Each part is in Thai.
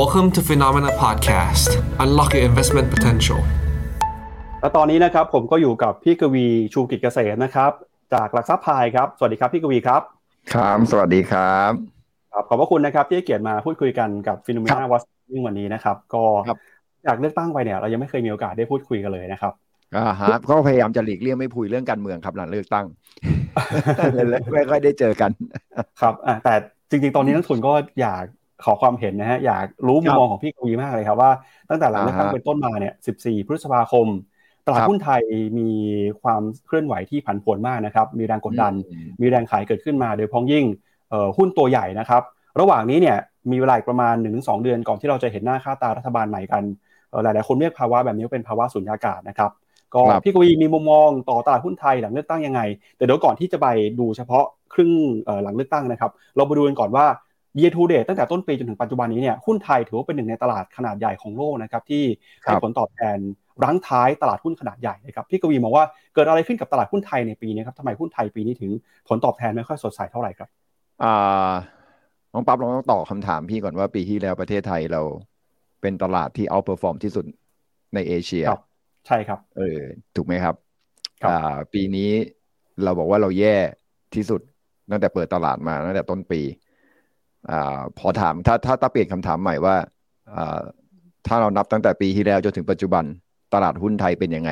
Welcome to Phenomena Podcast. Unlock your investment potential. และตอนนี้นะครับผมก็อยู่กับพี่กวีชูกิจเกษตรนะครับ จากหลักทรัพย์พายครับ สวัสดีครับพี่กวีครับ ครับ สวัสดีครับครับขอบพระคุณนะครับที่ให้เกียรติมาพูดคุยกันกับฟิโนเมครันาบวัสซิ่งวันนี้นะครับ ก็ครับอยากเลือกตั้งไปเนี่ยเรายังไม่เคยมีโอกาสได้พูดคุยกันเลยนะครับอ่าฮะก็พยายามจะหลีกเลี่ยงไม่พูดเรื่องการเมืองครับหลังเลือกตั้งไม่ค่อยได้เจอกัน ครับอ่าแต่จริงๆ ตอนนี้นักทุนก็อยาก ขอความเห็นนะฮะอยากรู้มุมมองของพี่กวีมากเลยครับว่าตั้งแต่หลังเลือกตั้งอ่าฮะเป็นต้นมาเนี่ย 14 พฤษภาคมตลาดครับหุ้นไทยมีความเคลื่อนไหวที่ผันผวนมากนะครับ มีแรงกดดันอืมมีแรงขายเกิดขึ้นมา โดยเฉพ้องยิ่งเอ่อหุ้นตัวใหญ่นะครับ ระหว่างนี้เนี่ยมีเวลาอีกประมาณ 1-2 เดือนก่อนที่เราจะเห็นหน้าค่าตารัฐบาลใหม่กันเอ่อหลาย ๆ คนเรียกภาวะแบบนี้ว่าเป็นภาวะสุญญากาศนะครับ ก็ครับพี่กวีมีมุมมองต่อตลาดหุ้นไทยหลังเลือกตั้งยังไง แต่เดี๋ยวก่อนที่จะไปดูเฉพาะครึ่งเอ่อหลังเลือกตั้งนะครับ เราไปดูกันก่อนว่า year to date ตั้งแต่ต้นปีจนถึงปัจจุบันนี้เนี่ยหุ้นไทยถือว่าเป็นหนึ่งในตลาดขนาดใหญ่ของโลกนะครับที่ครับให้ผลตอบแทนรั้งท้ายตลาดหุ้นขนาดใหญ่นะครับพี่กวีมองว่าเกิดอะไรขึ้นกับตลาดหุ้นไทยในปีนี้ครับทำไมหุ้นไทยปีนี้ถึงผลตอบแทนไม่ค่อยสดใสเท่าไหร่ครับอ่าน้องปั๊บเราต้องตอบคำถามพี่ก่อนว่าปีที่แล้วประเทศไทยเราเป็นตลาดที่ outperform ที่สุดในเอเชียครับใช่ครับ เออถูกไหมครับครับอ่าปีนี้เราบอกว่าเราแย่ที่สุดตั้งแต่เปิดตลาดมาตั้งแต่ต้นปี อ่าพอถามถ้าถ้าถ้าเปลี่ยนคำถามใหม่ว่าอ่าถ้าเรานับตั้งแต่ปีที่แล้วจนถึงปัจจุบันตลาดหุ้นไทยเป็นยังไง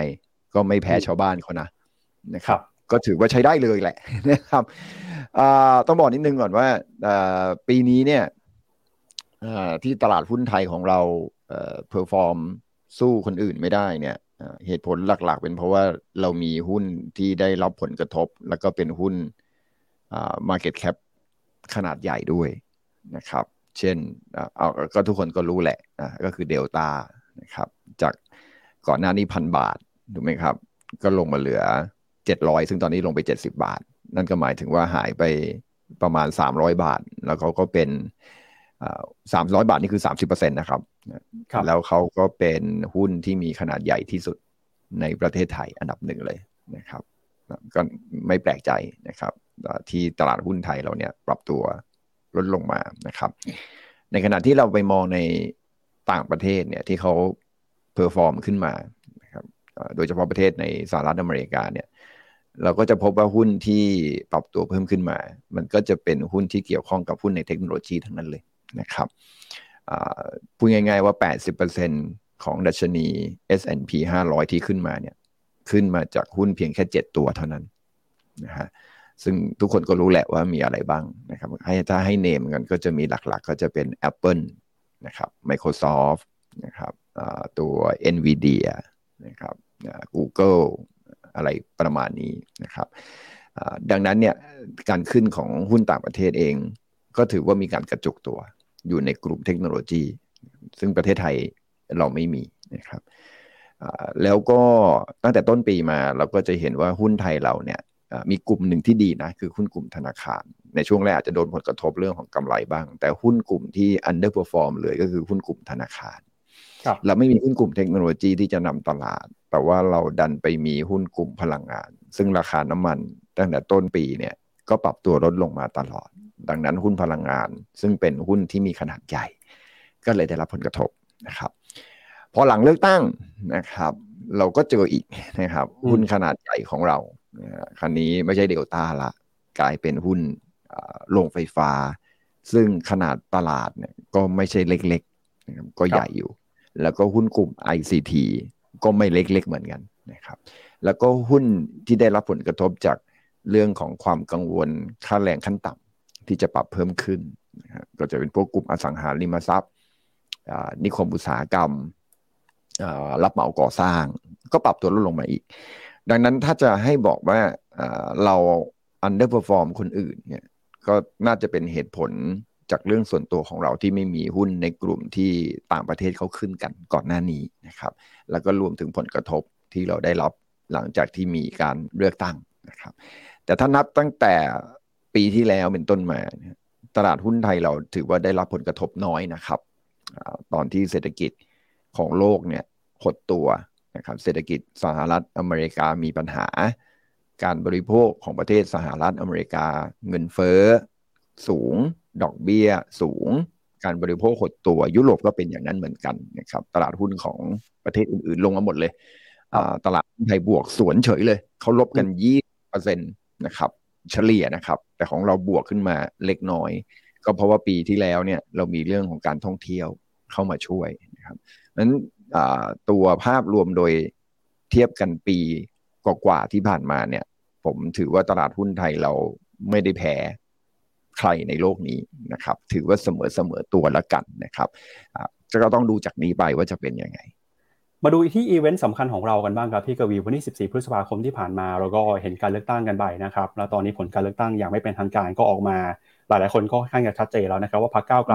ก็ไม่แพ้ชาวบ้านเขานะนะคครัรับบก็ถือว่าใช้ได้เลยแหละนะครับอ่าต้องบอกนิดนึงก่อนว่าอ่าปีนี้เนี่ยอ่าที่ตลาดหุ้นไทยของเราเอ่อ perform สู้คนอื่นไม่ได้เนี่ยอ่าเหตุผลหลักๆ เป็นเพราะว่าเรามีหุ้นที่ได้รับผลกระทบ แล้วก็เป็นหุ้นอ่า market cap ขนาดใหญ่ด้วย นะครับ เช่นอ่าเอาก็ทุกคนก็รู้แหละอ่าก็คือเดลต้านะครับ จากก่อนหน้านี้พันบาทถูกไหมครับ ก็ลงมาเหลือ 700 ซึ่งตอนนี้ลงไป 70 บาท นั่นก็หมายถึงว่าหายไปประมาณ 300 บาท แล้วเขาก็เป็นสามร้อยบาทนี่คือ30%นะครับครับแล้วเขาก็เป็นหุ้นที่มีขนาดใหญ่ที่สุดในประเทศไทยอันดับหนึ่งเลยนะครับ ก็ไม่แปลกใจนะครับอ่าที่ตลาดหุ้นไทยเราเนี่ยปรับตัว ลดลงมานะครับ ในขณะที่เราไปมองในต่างประเทศเนี่ยที่เขา perform ขึ้นมานะครับโดยเฉพาะประเทศในสหรัฐอเมริกาเนี่ยเราก็จะพบว่าหุ้นที่ปรับตัวเพิ่มขึ้นมา มันก็จะเป็นหุ้นที่เกี่ยวข้องกับหุ้นในเทคโนโลยีทั้งนั้นเลยนะครับพูดง่ายๆว่า 80%ของดัชนี S&P 500 ที่ขึ้นมาเนี่ยขึ้นมาจากหุ้นเพียงแค่ 7 ตัวเท่านั้นนะฮะ ซึ่งทุกคนก็รู้แหละว่ามีอะไรบ้างนะครับให้ถ้าให้เนมกันก็จะมีหลักๆ ก็จะเป็น Apple นะครับ Microsoft นะครับตัว Nvidia นะครับอ่า Google อะไรประมาณนี้นะครับดังนั้นเนี่ยการขึ้นของหุ้นต่างประเทศเอง ก็ถือว่ามีการกระจุกตัวอยู่ในกลุ่มเทคโนโลยี ซึ่งประเทศไทยเราไม่มีนะครับแล้วก็ตั้งแต่ต้นปีมาเราก็จะเห็นว่าหุ้นไทยเราเนี่ย มีกลุ่มหนึ่งที่ดีนะ คือหุ้นกลุ่มธนาคาร ในช่วงแรกอาจจะโดนผลกระทบเรื่องของกำไรบ้าง แต่หุ้นกลุ่มที่ underperform เลยก็คือหุ้นกลุ่มธนาคารครับเราไม่มีหุ้นกลุ่มเทคโนโลยีที่จะนำตลาด แต่ว่าเราดันไปมีหุ้นกลุ่มพลังงาน ซึ่งราคาน้ำมันตั้งแต่ต้นปีเนี่ยก็ปรับตัวลดลงมาตลอด ดังนั้นหุ้นพลังงาน ซึ่งเป็นหุ้นที่มีขนาดใหญ่ ก็เลยได้รับผลกระทบนะครับ พอหลังเลือกตั้งนะครับ เราก็เจออีกนะครับอืมหุ้นขนาดใหญ่ของเรา นะฮะคันนี้ไม่ใช่เดลต้าละ กลายเป็นหุ้นโรงไฟฟ้า ซึ่งขนาดตลาดเนี่ยก็ไม่ใช่เล็กๆนะครับก็ใหญ่อยู่ แล้วก็หุ้นกลุ่ม ICT ก็ไม่เล็กๆเหมือนกันนะครับ แล้วก็หุ้นที่ได้รับผลกระทบจากเรื่องของความกังวลค่าแรงขั้นต่ำที่จะปรับเพิ่มขึ้นนะก็จะเป็นพวกกลุ่มอสังหาริมทรัพย์นิคมอุตสาหกรรมรับเหมาก่อสร้าง ก็ปรับตัวลดลงมาอีก ดังนั้นถ้าจะให้บอกว่าอ่าเรา underperform คนอื่นเนี่ยก็น่าจะเป็นเหตุผลจากเรื่องส่วนตัวของเราที่ไม่มีหุ้นในกลุ่มที่ต่างประเทศเขาขึ้นกันก่อนหน้านี้นะครับ แล้วก็รวมถึงผลกระทบที่เราได้รับหลังจากที่มีการเลือกตั้งนะครับ แต่ถ้านับตั้งแต่ปีที่แล้วเป็นต้นมา ตลาดหุ้นไทยเราถือว่าได้รับผลกระทบน้อยนะครับ ตอนที่เศรษฐกิจของโลกเนี่ยหดตัว นะครับเศรษฐกิจสหรัฐอเมริกามีปัญหา การบริโภคของประเทศสหรัฐอเมริกา เงินเฟ้อสูง ดอกเบี้ยสูง การบริโภคหดตัวยุโรปก็เป็นอย่างนั้นเหมือนกันนะครับตลาดหุ้นของประเทศอื่นๆ ลงมาหมดเลยตลาดไทยบวกสวนเฉยเลย เขาลบกันยี่เปอร์เซ็นตนะครับเฉลี่ยนะครับ แต่ของเราบวกขึ้นมาเล็กน้อย ก็เพราะว่าปีที่แล้วเนี่ยเรามีเรื่องของการท่องเที่ยวเข้ามาช่วยนะครับนั้น ตัวภาพรวมโดยเทียบกันปีกว่าที่ผ่านมาเนี่ย ผมถือว่าตลาดหุ้นไทยเราไม่ได้แพ้ใครในโลกนี้นะครับ ถือว่าเสมอเสมอตัวละกันนะครับจะก็ต้องดูจากนี้ไปว่าจะเป็นยังไง มาดูที่อีเวนต์สำคัญของเรากันบ้างครับพี่กวีวันที่ 14 พฤษภาคมที่ผ่านมา เราก็เห็นการเลือกตั้งกันไปนะครับ แล้วตอนนี้ผลการเลือกตั้งอย่างไม่เป็นทางการก็ออกมา หลายๆคนก็ค่อนข้างจะชัดเจนแล้วนะครับว่าพรรคก้าวไกล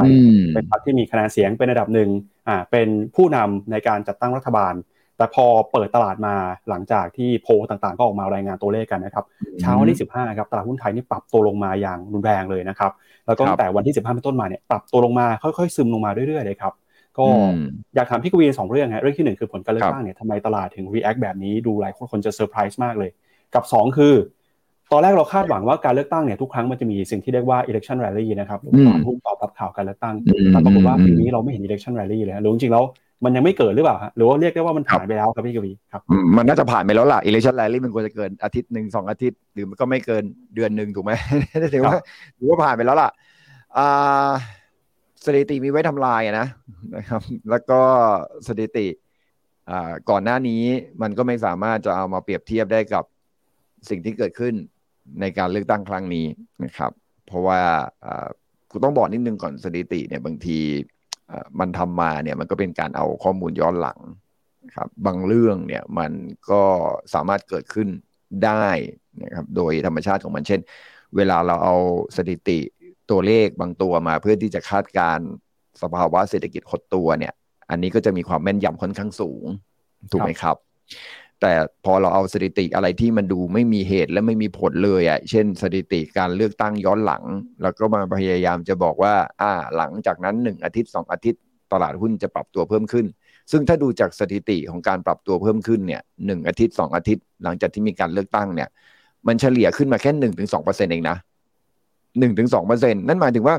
เป็นพรรคที่มีคะแนนเสียงเป็นระดับหนึ่งอ่าเป็นผู้นำในการจัดตั้งรัฐบาล แต่พอเปิดตลาดมาหลังจากที่โพต่างๆ ก็ออกมารายงานตัวเลขกันนะครับเช้าวันที่ 15ครับตลาดหุ้นไทยนี่ปรับตัวลงมาอย่างรุนแรงเลยนะครับแล้วก็ตั้งแต่วันที่ 15เป็นต้นมาเนี่ยปรับตัวลงมาค่อยๆซึมลงมาเรื่อยๆเลยครับก็อยากถามพี่กวีสองเรื่องฮะเรื่องที่หนึ่งคือผลการเลือกตั้งเนี่ยทำไมตลาดถึง react แบบนี้ดูหลายคนจะเซอร์ไพรส์มากเลย กับ 2 คือ ตอนแรกเราคาดหวังว่าการเลือกตั้งเนี่ยทุกครั้งมันจะมีสิ่งที่เรียกว่า election rally นะครับตอนหุ้นตอบรับข่าวการเลือกตั้งแต่ปรากฏว่าปีนี้เราไม่เห็น election rally เลยหรือจริงๆแล้วมันยังไม่เกิดหรือเปล่าฮะหรือว่าเรียกได้ว่ามันผ่านไปแล้วครับพี่กวีครับมันน่าจะผ่านไปแล้วล่ะ election rally มันควรจะเกินอาทิตย์หนึ่งสองอาทิตย์ หรือมันก็ไม่เกินเดือนหนึ่งถูกไหมถือว่าถือว่าผ่านไปแล้วล่ะสถิติมีไว้ทำลายนะนะครับ แล้วก็สถิติก่อนหน้านี้มันก็ไม่สามารถจะเอามาเปรียบเทียบได้กับสิ่งที่เกิดขึ้น ในการเลือกตั้งครั้งนี้นะครับ เพราะว่ากูต้องบอกนิดนึงก่อนสถิติเนี่ยบางทีมันทำมาเนี่ยมันก็เป็นการเอาข้อมูลย้อนหลังครับบางเรื่องเนี่ยมันก็สามารถเกิดขึ้นได้นะครับโดยธรรมชาติของมันเช่น เวลาเราเอาสถิติตัวเลขบางตัวมาเพื่อที่จะคาดการสภาวะเศรษฐกิจหดตัวเนี่ย อันนี้ก็จะมีความแม่นยำค่อนข้างสูง ถูกไหมครับ แต่พอเราเอาสถิติอะไรที่มันดูไม่มีเหตุและไม่มีผลเลยอะ เช่นสถิติการเลือกตั้งย้อนหลัง แล้วก็มาพยายามจะบอกว่า อ่า หลังจากนั้นหนึ่งอาทิตย์สองอาทิตย์ตลาดหุ้นจะปรับตัวเพิ่มขึ้น ซึ่งถ้าดูจากสถิติของการปรับตัวเพิ่มขึ้นเนี่ยหนึ่งอาทิตย์สองอาทิตย์ หลังจากที่มีการเลือกตั้งเนี่ย มันเฉลี่ยขึ้นมาแค่หนึ่งถึงสองเปอร์เซ็นต์เองนะหนึ่งถึงสองเปอร์เซ็นนั่นหมายถึงว่า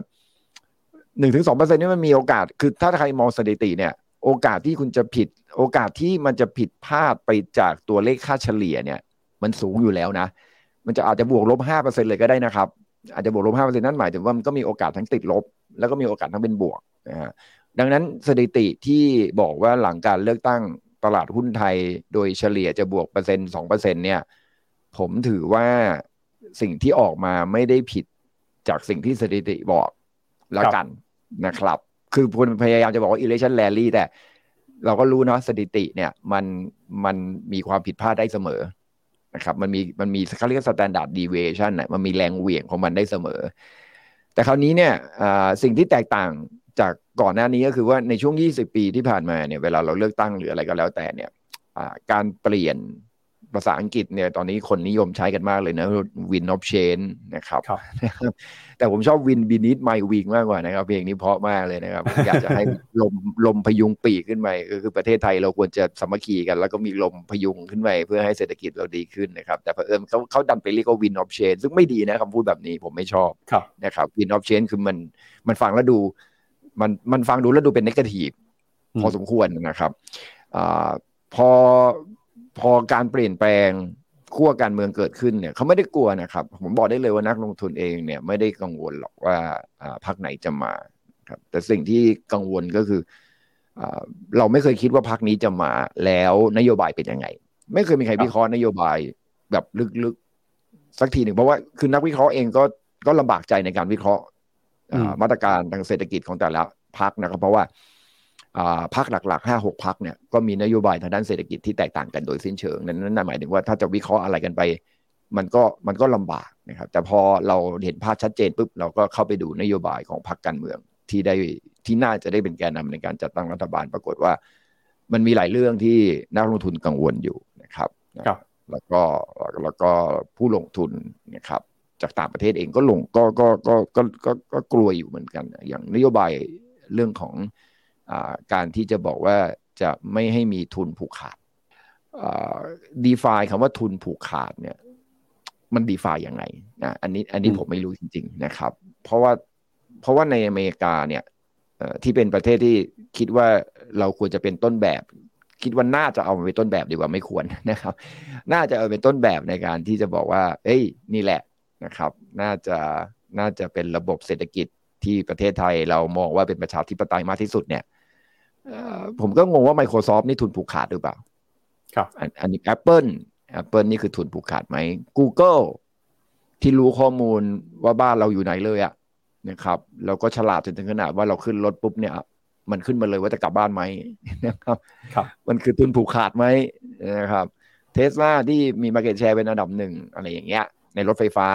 หนึ่งถึงสองเปอร์เซ็นนี่มันมีโอกาส คือถ้าใครมองสถิติเนี่ย โอกาสที่คุณจะผิด โอกาสที่มันจะผิดพลาดไปจากตัวเลขค่าเฉลี่ยเนี่ย มันสูงอยู่แล้วนะ มันจะอาจจะบวกลบห้าเปอร์เซ็นเลยก็ได้นะครับ อาจจะบวกลบห้าเปอร์เซ็นนั่นหมายถึงว่ามันก็มีโอกาสทั้งติดลบ แล้วก็มีโอกาสทั้งเป็นบวกนะฮะดังนั้นสถิติที่บอกว่าหลังการเลือกตั้งตลาดหุ้นไทย โดยเฉลี่ยจะบวกเปอร์เซ็นต์สองเปอร์เซ็นเนี่ย ผมถือว่าสิ่งที่ออกมาไม่ได้ผิดจากสิ่งที่สถิติบอกแล้วกันนะครับ คือคุณพยายามจะบอกว่า election rally แต่เราก็รู้เนาะสถิติเนี่ยมันมันมีความผิดพลาดได้เสมอนะครับ มันมีมันมีเขาเรียก standard deviation นะมันมีแรงเหวี่ยงของมันได้เสมอ แต่คราวนี้เนี่ยสิ่งที่แตกต่างจากก่อนหน้านี้ก็คือว่าในช่วง 20 ปีที่ผ่านมาเนี่ยเวลาเราเลือกตั้งหรืออะไรก็แล้วแต่เนี่ยการเปลี่ยน ภาษาอังกฤษเนี่ยตอนนี้คนนิยมใช้กันมากเลยนะ win of change นะครับรบแต่ผมชอบ win beneath my wing มากกว่านะครับ เพลงนี้เพราะมากเลยนะครับ อยากจะให้ลมลมพยุงปีกขึ้นไปก็คือประเทศไทยเราควรจะสมัคคีกัน แล้วก็มีลมพยุงขึ้นไปเพื่อให้เศรษฐกิจเราดีขึ้นนะครับ แต่เผอิญเขาเขาดันไปเรียกว่า win of change ซึ่งไม่ดีนะคำพูดแบบนี้ผมไม่ชอบนะครับ win of change คือมันมันฟังแล้วดู มันมันฟังดูแล้วดูเป็นนกาทีฟพอสมควรนะครับอพอ พอการเปลี่ยนแปลงขั้วการเมืองเกิดขึ้นเนี่ยเขาไม่ได้กลัวนะครับ ผมบอกได้เลยว่านักลงทุนเองเนี่ยไม่ได้กังวลหรอกว่าพรรคไหนจะมาครับแต่สิ่งที่กังวลก็คือเราไม่เคยคิดว่าพรรคนี้จะมาแล้วนโยบายเป็นยังไง ไม่เคยมีใครวิเคราะห์นโยบายแบบลึกๆสักทีหนึ่งเพราะว่าคือนักวิเคราะห์เองก็ก็ลำบากใจในการวิเคราะห์มาตรการทางเศรษฐกิจของแต่ละพรรคนะครับ เพราะว่า พักหลักๆห้าหกพักเนี่ยก็มีนโยบายทางด้านเศรษฐกิจที่แตกต่างกันโดยสิ้นเชิงนั้นนั่นหมายถึงว่าถ้าจะวิเคราะห์อะไรกันไป มันก็มันก็ลำบากนะครับแต่พอเราเห็นภาพชัดเจนปุ๊บเราก็เข้าไปดูนโยบายของพรรคการเมืองที่ได้ที่น่าจะได้เป็นแกนนำในการจัดตั้งรัฐบาลปรากฏว่า มันมีหลายเรื่องที่นักลงทุนกังวลอยู่นะครับครับแล้วก็แล้วก็ผู้ลงทุนนะครับจากต่างประเทศเองก็ลงก็ก็ก็ก็ก็ก็กลัวอยู่เหมือนกัน อย่างนโยบายเรื่องของ การที่จะบอกว่าจะไม่ให้มีทุนผูกขาดดีฟาคำว่าทุนผูกขาดเนี่ย มันดีฟาอย่างไงนะอันนี้อันนี้ผมไม่รู้จริง ๆ นะครับ เพราะว่าเพราะว่าในอเมริกาเนี่ยที่เป็นประเทศที่คิดว่าเราควรจะเป็นต้นแบบ คิดว่าน่าจะเอามาเป็นต้นแบบดีกว่าไม่ควรนะครับ น่าจะเอาเป็นต้นแบบในการที่จะบอกว่า เอ้ยนี่แหละนะครับ น่าจะน่าจะเป็นระบบเศรษฐกิจที่ประเทศไทยเรามองว่าเป็นประชาธิปไตยมากที่สุดเนี่ย ผมก็งงว่า Microsoft นี่ทุนผูกขาดหรือเปล่า ครับ อันนี้ Apple Apple นี่คือทุนผูกขาดไหม Google ที่รู้ข้อมูลว่าบ้านเราอยู่ไหนเลยอะนะครับเราก็ฉลาดจนถึงขนาดว่าเราขึ้นรถปุ๊บเนี่ย มันขึ้นมาเลยว่าจะกลับบ้านไหมนะครับครับ มันคือทุนผูกขาดไหมนะครับเทสลาที่มีมาเก็ตแชร์เป็นอันดับหนึ่งอะไรอย่างเงี้ย ในรถไฟฟ้า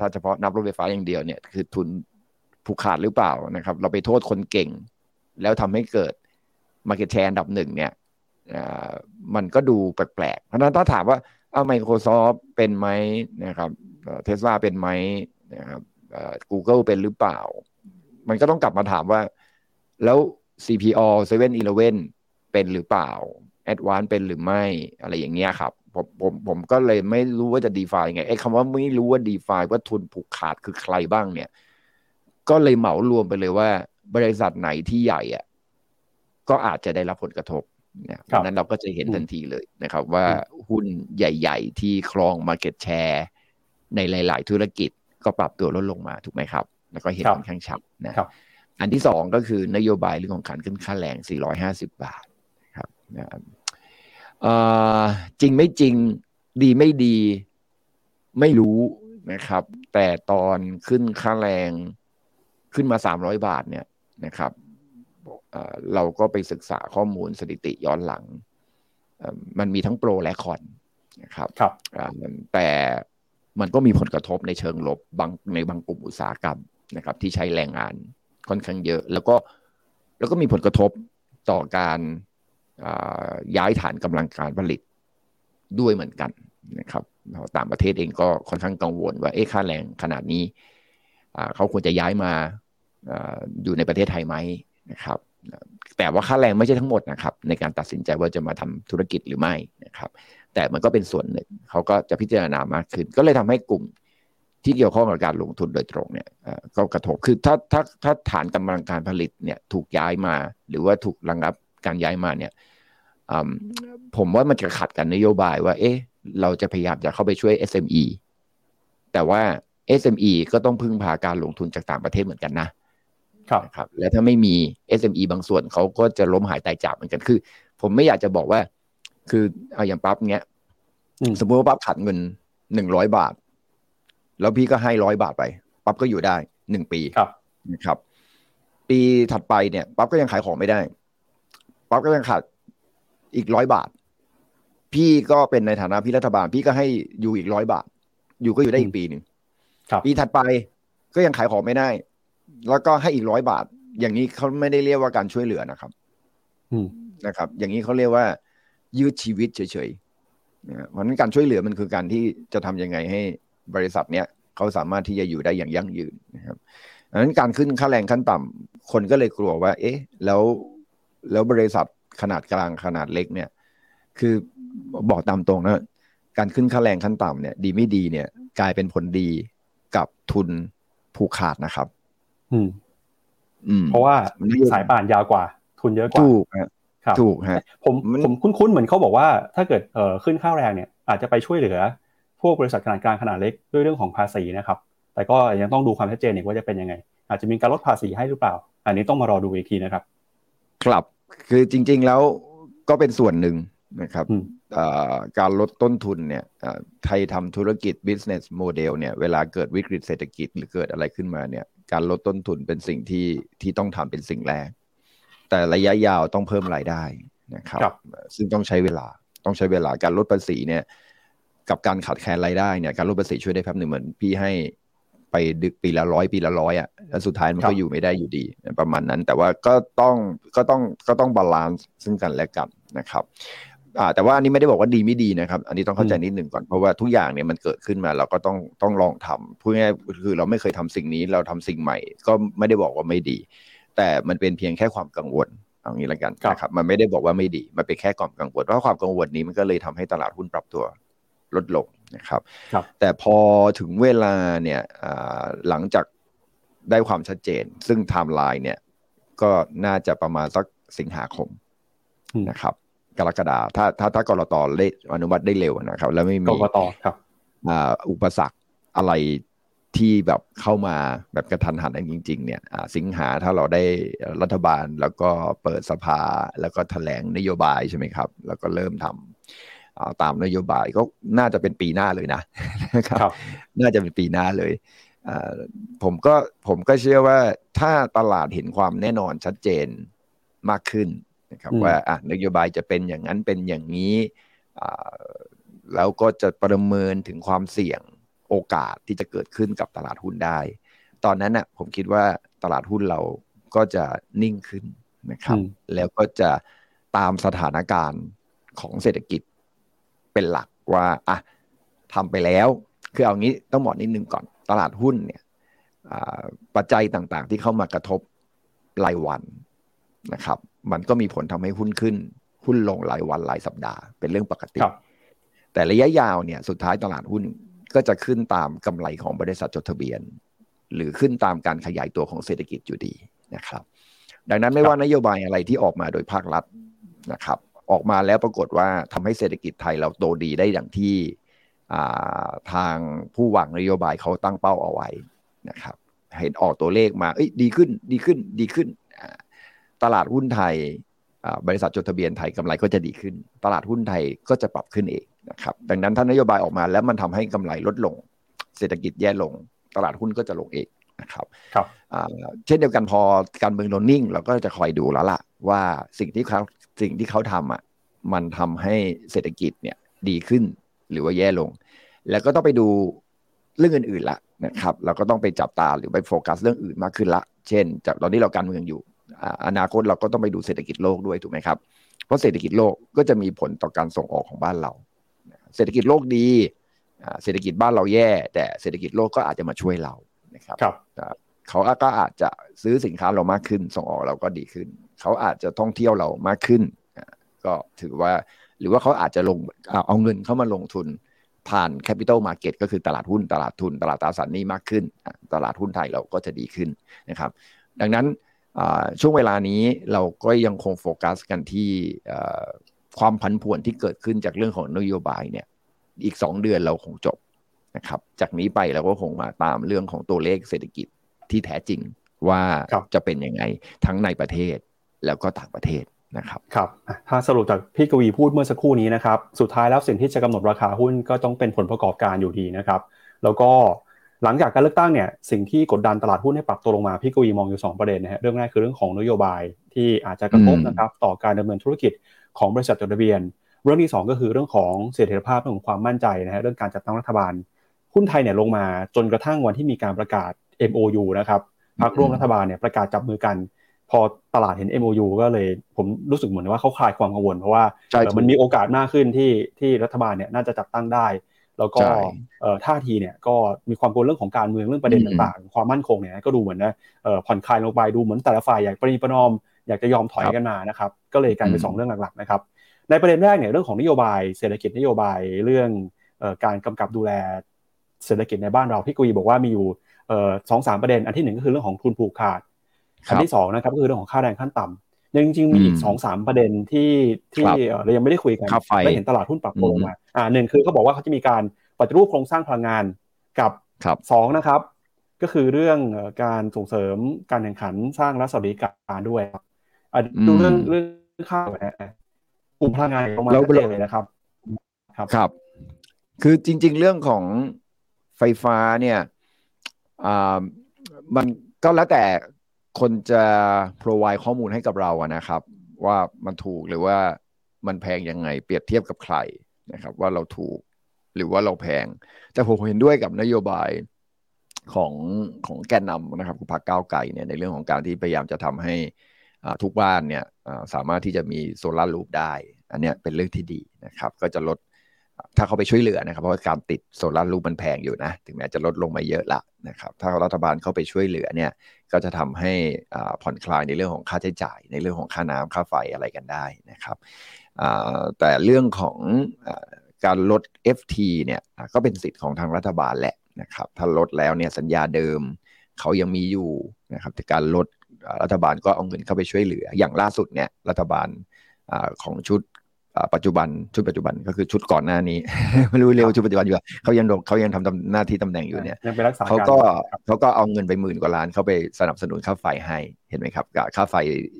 ถ้าเฉพาะนับรถไฟฟ้าอย่างเดียวเนี่ย คือทุนผูกขาดหรือเปล่านะครับ เราไปโทษคนเก่ง แล้วทำให้เกิด มาเก็ตแชร์อันดับหนึ่งเนี่ยมันก็ดูแปลกๆ เพราะนั้นถ้าถามว่าเอา Microsoft เป็นไหมนะครับเทสลาเป็นไหมนะครับ Google เป็นหรือเปล่า มันก็ต้องกลับมาถามว่า แล้ว CPO 7-Eleven เป็นหรือเปล่า Advance เป็นหรือไม่อะไรอย่างเงี้ยครับผมผมผมก็เลยไม่รู้ว่าจะ define ไงไอ้คำว่าไม่รู้ว่า define ว่าทุนผูกขาดคือใครบ้างเนี่ย ก็เลยเหมารวมไปเลยว่า บริษัทไหนที่ใหญ่อะ ก็อาจจะได้รับผลกระทบเนี่ยเพราะนั้นเราก็จะเห็นทันทีเลยนะครับ ว่าหุ้นใหญ่ ๆ ที่ครอง Market Share ในหลาย ๆ ธุรกิจก็ปรับตัวลดลงมาถูกไหมครับ แล้วก็เห็นค่อนข้างชัดนะอันที่สองก็คือนโยบายเรื่องของการขึ้นค่าแรง 450 บาทครับจริงไม่จริงดีไม่ดีไม่รู้นะครับ แต่ตอนขึ้นค่าแรงขึ้นมา 300 บาทเนี่ยนะครับ เราก็ไปศึกษาข้อมูลสถิติย้อนหลัง มันมีทั้งโปรและคอนนะครับครับแต่มันก็มีผลกระทบในเชิงลบบางในบางกลุ่มอุตสาหกรรมนะครับ ที่ใช้แรงงานค่อนข้างเยอะ แล้วก็แล้วก็มีผลกระทบต่อการย้ายฐานกำลังการผลิตด้วยเหมือนกันนะครับต่างประเทศเองก็ค่อนข้างกังวลว่าเอ๊ะค่าแรงขนาดนี้เขาควรจะย้ายมาอยู่ในประเทศไทยไหมนะครับ แต่ว่าค่าแรงไม่ใช่ทั้งหมดนะครับ ในการตัดสินใจว่าจะมาทำธุรกิจหรือไม่นะครับ แต่มันก็เป็นส่วนหนึ่งเขาก็จะพิจารณามากขึ้น ก็เลยทำให้กลุ่มที่เกี่ยวข้องกับการลงทุนโดยตรงเนี่ยก็กระทบคือถ้าถ้าถ้าฐานกำลังการผลิตเนี่ยถูกย้ายมา หรือว่าถูกระงับการย้ายมาเนี่ยผมว่ามันจะขัดกันนโยบายว่า เอ๊ะ เราจะพยายามจะเข้าไปช่วย SME แต่ว่า SME ก็ต้องพึ่งพาการลงทุนจากต่างประเทศเหมือนกันนะ ครับครับแล้วถ้าไม่มี SME บางส่วนเขาก็จะล้มหายตายจากเหมือนกันคือ ผมไม่อยากจะบอกว่า คือเอาอย่างปั๊บเนี้ยสมมติว่าปั๊บขาดเงินหนึ่งร้อยบาท แล้วพี่ก็ให้ร้อยบาทไป ปั๊บก็อยู่ได้หนึ่งปีครับนะครับ ปีถัดไปเนี่ยปั๊บก็ยังขายของไม่ได้ ปั๊บก็ยังขาดอีกร้อยบาท พี่ก็เป็นในฐานะพี่รัฐบาล พี่ก็ให้อยู่อีกร้อยบาท อยู่ก็อยู่ได้อีกปีหนึ่งปีถัดไปก็ยังขายของไม่ได้ แล้วก็ให้อีกร้อยบาท อย่างนี้เขาไม่ได้เรียกว่าการช่วยเหลือนะครับนะครับ อย่างนี้เขาเรียกว่า ยืดชีวิตเฉยๆเพราะนั้นการช่วยเหลือมันคือการที่จะทํำยังไงให้บริษัทเนี้ยเขาสามารถที่จะอยู่ได้อย่างยั่งยืนนะครับดังนั้นการขึ้นค่าแรงขั้นต่ำคนก็เลยกลัวว่า เอ๊ะ แล้วแล้วบริษัทขนาดกลางขนาดเล็กเนี่ย คือบอกตามตรงนะการขึ้นค่าแรงขั้นต่ำเนี่ย ดีไม่ดีเนี่ย กลายเป็นผลดีกับทุนผูกขาดนะครับ เพราะว่าสายป่านยาวกว่า ทุนเยอะกว่าถูกครับถูกฮะผมผมคุ้นๆเหมือนเขาบอกว่า ถ้าเกิดเอ่อขึ้นค่าแรงเนี่ย อาจจะไปช่วยเหลือ พวกบริษัทขนาดกลางขนาดเล็กด้วยเรื่องของภาษีนะครับ แต่ก็ยังต้องดูความชัดเจนอีกว่าจะเป็นยังไง อาจจะมีการลดภาษีให้หรือเปล่า อันนี้ต้องมารอดูอีกทีนะครับ ครับคือจริง ๆแล้วก็เป็นส่วนหนึ่งนะครับการลดต้นทุนเนี่ยไทยทำธุรกิจ business model เนี่ย เวลาเกิดวิกฤตเศรษฐกิจหรือเกิดอะไรขึ้นมาเนี่ย การลดต้นทุนเป็นสิ่งที่ที่ต้องทำเป็นสิ่งแรก แต่ระยะยาวต้องเพิ่มรายได้นะครับรบซึ่งต้องใช้เวลาต้องใช้เวลาการลดภาษีเนี่ย กับการขาดแคลนรายได้เนี่ยการลดภาษีช่วยได้แป๊บหนึ่งเหมือนพี่ให้ไปดึกปีละร้อยปีละร้อยอะแล้วสุดท้ายมันก็อยู่ไม่ได้อยู่ดีประมาณนั้น แต่ว่าก็ต้องก็ต้องก็ต้อง balance ซึ่งกันและกันนะครับอ่า แต่ว่าอันนี้ไม่ได้บอกว่าดีไม่ดีนะครับ อันนี้ต้องเข้าใจนิดหนึ่งก่อนเพราะว่าทุกอย่างเนี่ยมันเกิดขึ้นมาเราก็ต้องต้องลองทำพูดง่ายคือเราไม่เคยทำสิ่งนี้เราทำสิ่งใหม่ ก็ไม่ได้บอกว่าไม่ดี แต่มันเป็นเพียงแค่ความกังวลเอางี้ละกันนะครับมันไม่ได้บอกว่าไม่ดี มันเป็นแค่ความกังวลเพราะความกังวลนี้มันก็เลยทำให้ตลาดหุ้นปรับตัวลดลงนะครับแต่พอถึงเวลาเนี่ยหลังจากได้ความชัดเจน ซึ่งไทม์ไลน์เนี่ยก็น่าจะประมาณสักสิงหาคมนะครับ กรกฎาถ้าถ้าถ้ากรตได้อนุมัติได้เร็วนะครับ แล้วไม่มีกรตครับอุปสรรคอะไรที่แบบเข้ามาแบบกระทันหันจริง ๆ เนี่ยสิงหาถ้าเราได้รัฐบาลแล้วก็เปิดสภาแล้วก็แถลงนโยบายใช่ไหมครับ แล้วก็เริ่มทำตามนโยบายก็น่าจะเป็นปีหน้าเลยนะนะ ครับ น่าจะเป็นปีหน้าเลยผมก็ผมก็เชื่อว่าถ้าตลาดเห็นความแน่นอนชัดเจนมากขึ้น นะครับว่าอะนโยบายจะเป็นอย่างนั้นเป็นอย่างนี้แล้วก็จะประเมินถึงความเสี่ยงโอกาสที่จะเกิดขึ้นกับตลาดหุ้นได้ ตอนนั้นน่ะผมคิดว่าตลาดหุ้นเราก็จะนิ่งขึ้นนะครับ แล้วก็จะตามสถานการณ์ของเศรษฐกิจเป็นหลักว่าอะทำไปแล้ว คือเอางี้ต้องบอกนิดนึงก่อนตลาดหุ้นเนี่ยปัจจัยต่างๆที่เข้ามากระทบรายวัน นะครับ มันก็มีผลทำให้หุ้นขึ้น หุ้นลงรายวันรายสัปดาห์เป็นเรื่องปกติ แต่ระยะยาวเนี่ยสุดท้ายตลาดหุ้นก็จะขึ้นตามกำไรของบริษัทจดทะเบียน หรือขึ้นตามการขยายตัวของเศรษฐกิจอยู่ดีนะครับ ดังนั้นไม่ว่านโยบายอะไรที่ออกมาโดยภาครัฐนะครับ ออกมาแล้วปรากฏว่าทำให้เศรษฐกิจไทยเราโตดีได้อย่างที่ทางผู้วางนโยบายเขาตั้งเป้าเอาไว้นะครับ เห็นออกตัวเลขมาเอ้ยดีขึ้นดีขึ้นดีขึ้น ตลาดหุ้นไทยบริษัทจดทะเบียนไทยกำไรก็จะดีขึ้น ตลาดหุ้นไทยก็จะปรับขึ้นเองนะครับดังนั้นถ้านโยบายออกมาแล้วมันทำให้กำไรลดลง เศรษฐกิจแย่ลง ตลาดหุ้นก็จะลงเองนะครับครับเช่นเดียวกันพอการเมืองโดนนิ่ง เราก็จะคอยดูแล้วล่ะ ว่าสิ่งที่เขาสิ่งที่เขาทำอะมันทำให้เศรษฐกิจเนี่ยดีขึ้นหรือว่าแย่ลง แล้วก็ต้องไปดูเรื่องอื่นๆละนะครับ เราก็ต้องไปจับตาหรือไปโฟกัสเรื่องอื่นมากขึ้นละ เช่นจากตอนนี้เราการเมืองอยู่ อนาคตเราก็ต้องไปดูเศรษฐกิจโลกด้วยถูกไหมครับ เพราะเศรษฐกิจโลกก็จะมีผลต่อการส่งออกของบ้านเรา เศรษฐกิจโลกดีเศรษฐกิจบ้านเราแย่ แต่เศรษฐกิจโลกก็อาจจะมาช่วยเรานะครับครับเขาก็อาจจะซื้อสินค้าเรามากขึ้น ส่งออกเราก็ดีขึ้น เขาอาจจะท่องเที่ยวเรามากขึ้น ก็ถือว่าหรือว่าเขาอาจจะลงเอาเงินเข้ามาลงทุนผ่าน capital market ก็คือตลาดหุ้นตลาดทุน ตลาดตราสารหนี้มากขึ้น ตลาดหุ้นไทยเราก็จะดีขึ้นนะครับ ดังนั้น ช่วงเวลานี้เราก็ยังคงโฟกัสกันที่ความผันผวนที่เกิดขึ้นจากเรื่องของนโยบายเนี่ยอีกสองเดือนเราคงจบนะครับ จากนี้ไปเราก็คงมาตามเรื่องของตัวเลขเศรษฐกิจที่แท้จริงว่าจะเป็นยังไงทั้งในประเทศแล้วก็ต่างประเทศนะครับครับถ้าสรุปจากพี่กวีพูดเมื่อสักครู่นี้นะครับ สุดท้ายแล้วสิ่งที่จะกำหนดราคาหุ้นก็ต้องเป็นผลประกอบการอยู่ดีนะครับ แล้วก็ หลังจากการเลือกตั้งเนี่ยสิ่งที่กดดันตลาดหุ้นให้ปรับตัวลงมาพี่กวีมองอยู่ 2 ประเด็นนะฮะเรื่องแรกคือเรื่องของนโยบายที่อาจจะกระทบนะครับต่อการดำเนินธุรกิจของบริษัทจดทะเบียน เรื่องที่ 2 ก็คือเรื่องของเสถียรภาพเรื่องของความมั่นใจนะฮะเรื่องการจัดตั้งรัฐบาลหุ้นไทยเนี่ยลงมาจนกระทั่งวันที่มีการประกาศ MOU นะครับพรรคร่วมรัฐบาลเนี่ยประกาศจับมือกัน พอตลาดเห็น MOU ก็เลยผมรู้สึกเหมือนว่าเขาคลายความกังวล เพราะว่ามันมีโอกาสมากขึ้นที่ที่รัฐบาลเนี่ยน่าจะจัดตั้งได้ แล้วก็ท่าทีเนี่ยก็มีความกังวลเรื่องของการเมืองเรื่องประเด็นต่างๆ ความมั่นคงเนี่ยก็ดูเหมือนนะผ่อนคลายลงไปดูเหมือนแต่ละฝ่ายอยากปรีประนอมอยากจะยอมถอยกันมานะครับก็เลยกลายเป็นสองเรื่องหลักๆนะครับในประเด็นแรกเนี่ยเรื่องของนโยบายเศรษฐกิจนโยบายเรื่องการกำกับดูแลเศรษฐกิจในบ้านเราพี่กุยบอกว่ามีอยู่สองสามประเด็นอันที่หนึ่งก็คือเรื่องของทุนผูกขาดอันที่สองนะครับก็คือเรื่องของค่าแรงขั้นต่ำ ยังจริงๆมีอีกสองสามประเด็นที่ที่เรายังไม่ได้คุยกันไม่เห็นตลาดหุ้นปรับตัวลงมาอ่าหนึ่งคือเขาบอกว่าเขาจะมีการปฏิรูปโครงสร้างพลังงานกับสองนะครับ ก็คือเรื่องการส่งเสริมการแข่งขันสร้างรัฐสวัสดิการด้วยครับดูเรื่องเรื่องข้าวนะกลุ่มพลังงานลงมาชัดเจนเลยนะครับ ครับครับ คือจริง ๆ เรื่องของไฟฟ้าเนี่ยอ่ามันก็แล้วแต่ คนจะ provide ข้อมูลให้กับเราอะนะครับ ว่ามันถูกหรือว่ามันแพงยังไง เปรียบเทียบกับใครนะครับ ว่าเราถูกหรือว่าเราแพง แต่ผมเห็นด้วยกับนโยบายของของแกนนำนะครับคุณพักก้าวไก่เนี่ยในเรื่องของการที่พยายามจะทำให้ทุกบ้านเนี่ยสามารถที่จะมีโซลารูปได้ อันเนี้ยเป็นเรื่องที่ดีนะครับ ก็จะลด ถ้าเขาไปช่วยเหลือนะครับ เพราะการติดโซลารูปมันแพงอยู่นะ ถึงแม้จะลดลงมาเยอะละนะครับ ถ้ารัฐบาลเข้าไปช่วยเหลือเนี่ย ก็จะทำให้ผ่อนคลายในเรื่องของค่าใช้จ่าย ในเรื่องของค่าน้ำค่าไฟอะไรกันได้นะครับแต่เรื่องของการลด FT เนี่ยก็เป็นสิทธิ์ของทางรัฐบาลแหละนะครับ ถ้าลดแล้วเนี่ยสัญญาเดิมเขายังมีอยู่นะครับแต่การลดรัฐบาลก็เอาเงินเข้าไปช่วยเหลือ อย่างล่าสุดเนี่ยรัฐบาลของชุด ปัจจุบันชุดปัจจุบันก็คือชุดก่อนหน้านี้ ไม่รู้เร็วชุดปัจจุบันอยู่เขายังเขายังทำหน้าที่ตำแหน่งอยู่เนี่ยเขาก็เขาก็เอาเงินไปหมื่นกว่าล้านเข้าไปสนับสนุนค่าไฟให้เห็นไหมครับค่าไฟ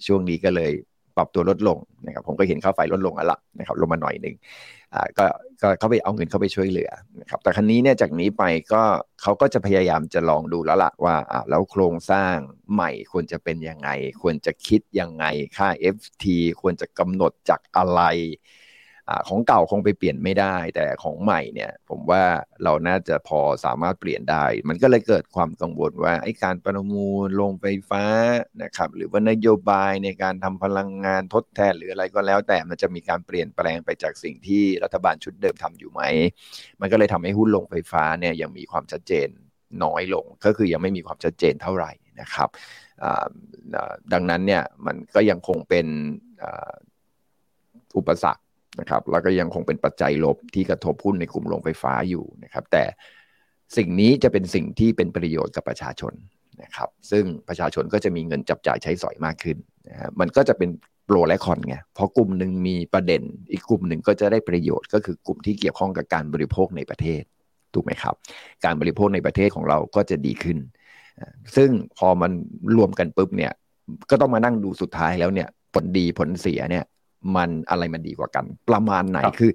ช่วงนี้ก็เลยปรับตัวลดลงนะครับผมก็เห็นค่าไฟลดลงอะละนะครับลงมาหน่อยหนึ่งอ่าก็ก็เขาไปเอาเงินเข้าไปช่วยเหลือนะครับแต่ครั้นี้เนี่ยจากนี้ไปก็เขาก็จะพยายามจะลองดูแล้วละว่าอ่าแล้วโครงสร้างใหม่ควรจะเป็นยังไง ควรจะคิดยังไงค่า FT ควรจะกำหนดจากอะไร ของเก่าคงไปเปลี่ยนไม่ได้ แต่ของใหม่เนี่ยผมว่าเราน่าจะพอสามารถเปลี่ยนได้ มันก็เลยเกิดความกังวลว่าไอ้การประมูลลงไฟฟ้านะครับหรือว่านโยบายในการทำพลังงานทดแทนหรืออะไรก็แล้ว แต่มันจะมีการเปลี่ยนแปลงไปจากสิ่งที่รัฐบาลชุดเดิมทำอยู่ไหม มันก็เลยทำให้หุ้นลงไฟฟ้าเนี่ยยังมีความชัดเจนน้อยลงก็คือยังไม่มีความชัดเจนเท่าไหร่นะครับดังนั้นเนี่ยมันก็ยังคงเป็นอุปสรรค นะครับแล้วก็ยังคงเป็นปัจจัยลบที่กระทบหุ้นในกลุ่มโรงไฟฟ้าอยู่นะครับแต่สิ่งนี้จะเป็นสิ่งที่เป็นประโยชน์กับประชาชนนะครับซึ่งประชาชนก็จะมีเงินจับจ่ายใช้สอยมากขึ้นนะฮะมันก็จะเป็นโปรและคอนไงเพราะกลุ่มหนึ่งมีประเด็น อีกกลุ่มหนึ่งก็จะได้ประโยชน์ก็คือกลุ่มที่เกี่ยวข้องกับการบริโภคในประเทศถูกไหมครับ การบริโภคในประเทศของเราก็จะดีขึ้น ซึ่งพอมันรวมกันปุ๊บเนี่ยก็ต้องมานั่งดูสุดท้ายแล้วเนี่ยผลดีผลเสียเนี่ย มันอะไรมันดีกว่ากัน ประมาณไหนคือ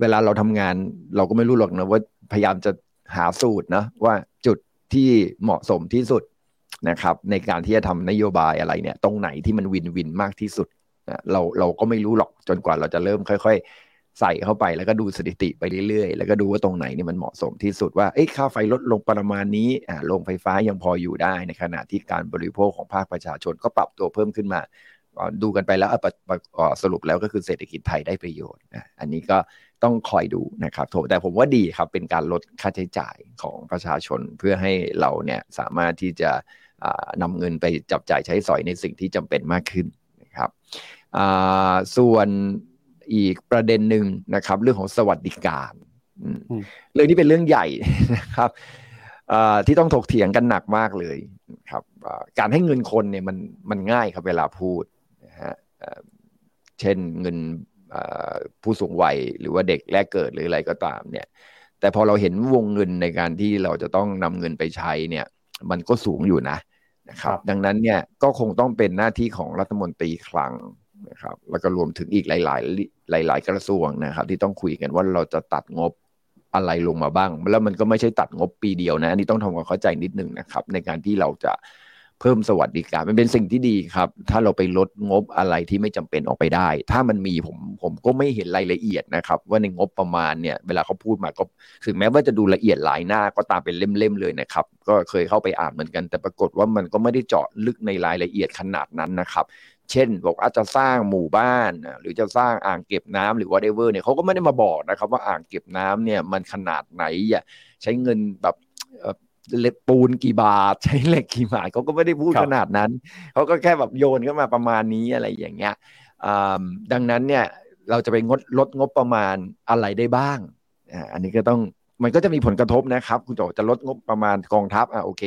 เวลาเราทำงานเราก็ไม่รู้หรอกนะว่าพยายามจะหาสูตรนะว่าจุดที่เหมาะสมที่สุดนะครับ ในการที่จะทำนโยบายอะไรเนี่ย ตรงไหนที่มันวินวินมากที่สุดเราเราก็ไม่รู้หรอกจนกว่าเราจะเริ่มค่อย ๆ ใส่เข้าไปแล้วก็ดูสถิติไปเรื่อยๆ แล้วก็ดูว่าตรงไหนนี่มันเหมาะสมที่สุดว่าเอ้ค่าไฟลดลงประมาณนี้อ่าโรงไฟฟ้ายังพออยู่ได้ในขณะที่การบริโภคของภาคประชาชนก็ปรับตัวเพิ่มขึ้นมา ดูกันไปแล้วสรุปแล้วก็คือเศรษฐกิจไทยได้ประโยชน์นะอันนี้ก็ต้องคอยดูนะครับแต่ผมว่าดีครับเป็นการลดค่าใช้จ่ายของประชาชนเพื่อให้เราเนี่ยสามารถที่จะนำเงินไปจับจ่ายใช้สอยในสิ่งที่จำเป็นมากขึ้นนะครับส่วนอีกประเด็นหนึ่งนะครับ เรื่องของสวัสดิการเรื่องนี้เป็นเรื่องใหญ่นะครับที่ต้องถกเถียงกันหนักมากเลยครับการให้เงินคนเนี่ยมันมันง่ายครับเวลาพูดฮะ เช่นเงินผู้สูงวัยหรือว่าเด็กแรกเกิดหรืออะไรก็ตามเนี่ย แต่พอเราเห็นวงเงินในการที่เราจะต้องนำเงินไปใช้เนี่ย มันก็สูงอยู่นะนะครับ ดังนั้นเนี่ยก็คงต้องเป็นหน้าที่ของรัฐมนตรีคลังนะครับ แล้วก็รวมถึงอีกหลาย ๆ หลาย ๆ กระทรวงนะครับ ที่ต้องคุยกันว่าเราจะตัดงบอะไรลงมาบ้าง แล้วมันก็ไม่ใช่ตัดงบปีเดียวนะอันนี้ต้องทำความเข้าใจนิดนึงนะครับ ในการที่เราจะ เพิ่มสวัสดิการมันเป็นสิ่งที่ดีครับ ถ้าเราไปลดงบอะไรที่ไม่จำเป็นออกไปได้ ถ้ามันมีผมผมก็ไม่เห็นรายละเอียดนะครับ ว่าในงบประมาณเนี่ยเวลาเขาพูดมาก็ถึงแม้ว่าจะดูละเอียดหลายหน้าก็ตามเป็นเล่มๆเลยนะครับ ก็เคยเข้าไปอ่านเหมือนกัน แต่ปรากฏว่ามันก็ไม่ได้เจาะลึกในรายละเอียดขนาดนั้นนะครับเช่น บอกอาจจะสร้างหมู่บ้าน หรือจะสร้างอ่างเก็บน้ำหรือว่าเดเวอร์เนี่ยเขาก็ไม่ได้มาบอกนะครับ ว่าอ่างเก็บน้ำเนี่ยมันขนาดไหนอะใช้เงินแบบ เล็กปูนกี่บาท ใช้เหล็กกี่บาทเขาก็ไม่ได้พูดขนาดนั้นเขาก็แค่แบบโยนเข้ามาประมาณนี้อะไรอย่างเงี้ยดังนั้นเนี่ยเราจะไปงดลดงบประมาณอะไรได้บ้างอันนี้ก็ต้องมันก็จะมีผลกระทบนะครับ คุณโจจะลดงบประมาณกองทัพอะโอเค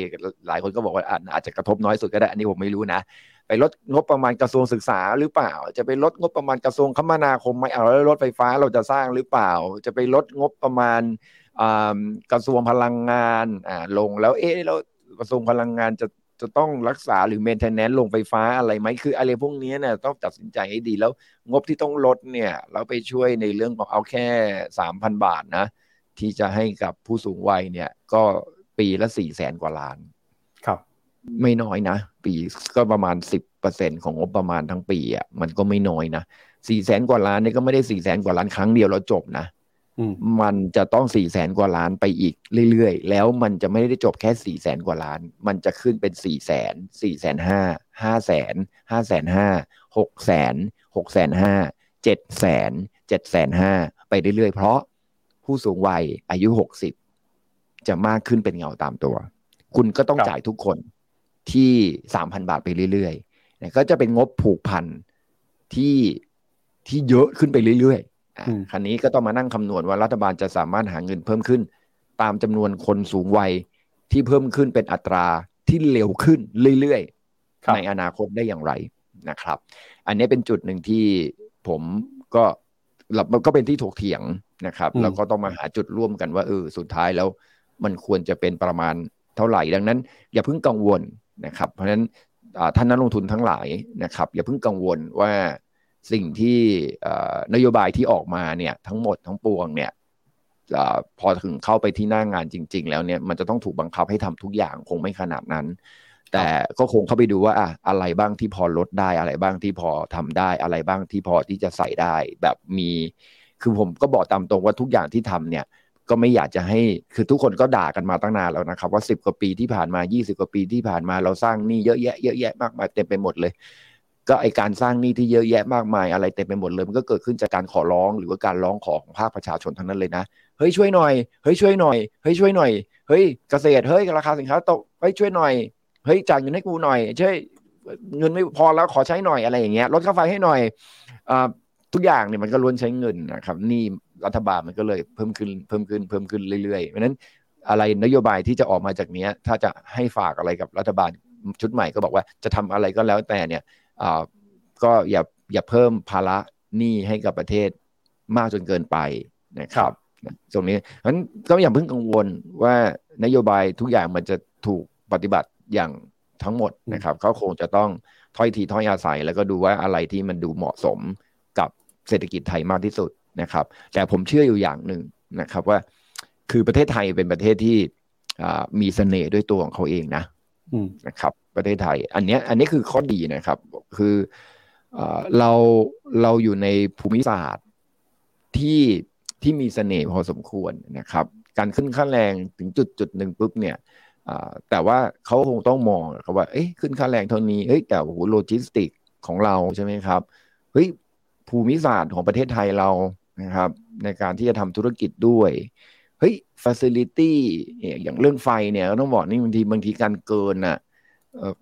หลายคนก็บอกว่าอาจจะกระทบน้อยสุดก็ได้ อันนี้ผมไม่รู้นะ ไปลดงบประมาณกระทรวงศึกษาหรือเปล่า จะไปลดงบประมาณกระทรวงคมนาคมไหมเอาแล้วรถไฟฟ้าเราจะสร้างหรือเปล่า จะไปลดงบประมาณ กระทรวงพลังงานลงแล้วเอ๊ะแล้วกระทรวงพลังงานจะจะต้องรักษาหรือเมนเทนแนนซ์ลงไฟฟ้าอะไรไหมคืออะไรพวกนี้เนี่ยต้องตัดสินใจให้ดีแล้วงบที่ต้องลดเนี่ยเราไปช่วยในเรื่องของเอาแค่สามพันบาทนะ ที่จะให้กับผู้สูงวัยเนี่ย ก็ปีละสี่แสนกว่าล้าน ครับ ไม่น้อยนะ ปีก็ประมาณสิบเปอร์เซ็นของงบประมาณทั้งปีอะมันก็ไม่น้อยนะสี่แสนกว่าล้านนี่ก็ไม่ได้สี่แสนกว่าล้านครั้งเดียวแล้วจบนะ มันจะต้องสี่แสนกว่าล้านไปอีกเรื่อยๆ แล้วมันจะไม่ได้จบแค่สี่แสนกว่าล้าน มันจะขึ้นเป็นสี่แสนสี่แสนห้าห้าแสนห้าแสนห้าหกแสนหกแสนห้าเจ็ดแสนเจ็ดแสนห้าไปเรื่อยๆ เพราะผู้สูงวัยอายุหกสิบจะมากขึ้นเป็นเงาตามตัว คุณก็ต้องจ่ายทุกคนที่สามพันบาทไปเรื่อยๆก็จะเป็นงบผูกพันที่ที่เยอะขึ้นไปเรื่อยๆ ครั้นี้ก็ต้องมานั่งคำนวณว่ารัฐบาลจะสามารถหาเงินเพิ่มขึ้น ตามจำนวนคนสูงวัยที่เพิ่มขึ้นเป็นอัตราที่เร็วขึ้นเรื่อยในอนาคตได้อย่างไรนะครับ อันนี้เป็นจุดหนึ่งที่ผมก็มันก็เป็นที่ถกเถียงนะครับ แล้วก็ต้องมาหาจุดร่วมกันว่าเออสุดท้ายแล้วมันควรจะเป็นประมาณเท่าไหร่ดังนั้น อย่าเพิ่งกังวลนะครับ เพราะฉะนั้นท่านนักลงทุนทั้งหลายนะครับ อย่าเพิ่งกังวลว่า สิ่งที่นโยบายที่ออกมาเนี่ยทั้งหมดทั้งปวงเนี่ยพอถึงเข้าไปที่หน้างงานจริง ๆ แล้วเนี่ยมันจะต้องถูกบังคับให้ทำทุกอย่างคงไม่ขนาดนั้น แต่ก็คงเข้าไปดูว่าอะอะไรบ้างที่พอลดได้อะไรบ้างที่พอทำได้อะไรบ้างที่พอที่จะใส่ได้ แบบมีคือผมก็บอกตามตรงว่าทุกอย่างที่ทำเนี่ยก็ไม่อยากจะให้คือทุกคนก็ด่ากันมาตั้งนานแล้วนะครับ ว่าสิบกว่าปีที่ผ่านมา 20 กว่าปีที่ผ่านมาเราสร้างนี้เยอะแยะเยอะแยะมากมายเต็มไปหมดเลย ก็ไอการสร้างหนี้ที่เยอะแยะมากมายอะไรเต็มไปหมดเลยมันก็เกิดขึ้นจากการขอร้องหรือว่าการร้องขอของภาคประชาชนทั้งนั้นเลยนะเฮ้ยช่วยหน่อยเฮ้ยช่วยหน่อยเฮ้ยช่วยหน่อยเฮ้ยเกษตรเฮ้ยราคาสินค้าตกเฮ้ยช่วยหน่อยเฮ้ยจ่ายเงินให้กูหน่อยช่วยเงินไม่พอแล้วขอใช้หน่อยอะไรอย่างเงี้ยลดค่าไฟให้หน่อยอ่าทุกอย่างเนี่ยมันก็ล้วนใช้เงินนะครับนี่รัฐบาลมันก็เลยเพิ่มขึ้นเพิ่มขึ้นเพิ่มขึ้นเรื่อยๆเพราะนั้นอะไรนโยบายที่จะออกมาจากนี้ถ้าจะให้ฝากอะไรกับรัฐบาลชุดใหม่ก็บอกว่าจะทำอะไรก็แล้วแต่เนี่ย ก็อย่าอย่าเพิ่มภาระหนี้ให้กับประเทศมากจนเกินไปนะครับตรงนี้เพราะนั้นก็อย่าเพิ่งกังวลว่านโยบายทุกอย่างมันจะถูกปฏิบัติอย่างทั้งหมดนะครับเขาคงจะต้องถ้อยทีถ้อยอาศัย แล้วก็ดูว่าอะไรที่มันดูเหมาะสมกับเศรษฐกิจไทยมากที่สุดนะครับ แต่ผมเชื่ออยู่อย่างหนึ่งนะครับว่า คือประเทศไทยเป็นประเทศที่มีเสน่ห์ด้วยตัวของเขาเองนะ นะครับ ประเทศไทย อันนี้อันนี้คือข้อดีนะครับ คือเราเราอยู่ในภูมิศาสตร์ที่ที่มีเสน่ห์พอสมควรนะครับ การขึ้นค่าแรงถึงจุดจุดหนึ่งปุ๊บเนี่ยแต่ว่าเขาคงต้องมองครับว่าเอ้ยขึ้นค่าแรงเท่านี้เฮ้ยแต่โอ้โหโลจิสติกของเราใช่ไหมครับเฮ้ยภูมิศาสตร์ของประเทศไทยเรานะครับ ในการที่จะทำธุรกิจด้วย เฮ้ยฟ a ซิลิตี้อย่างเรื่องไฟเนี่ยต้องบอกนี่บางทีบางทีการเกินอะ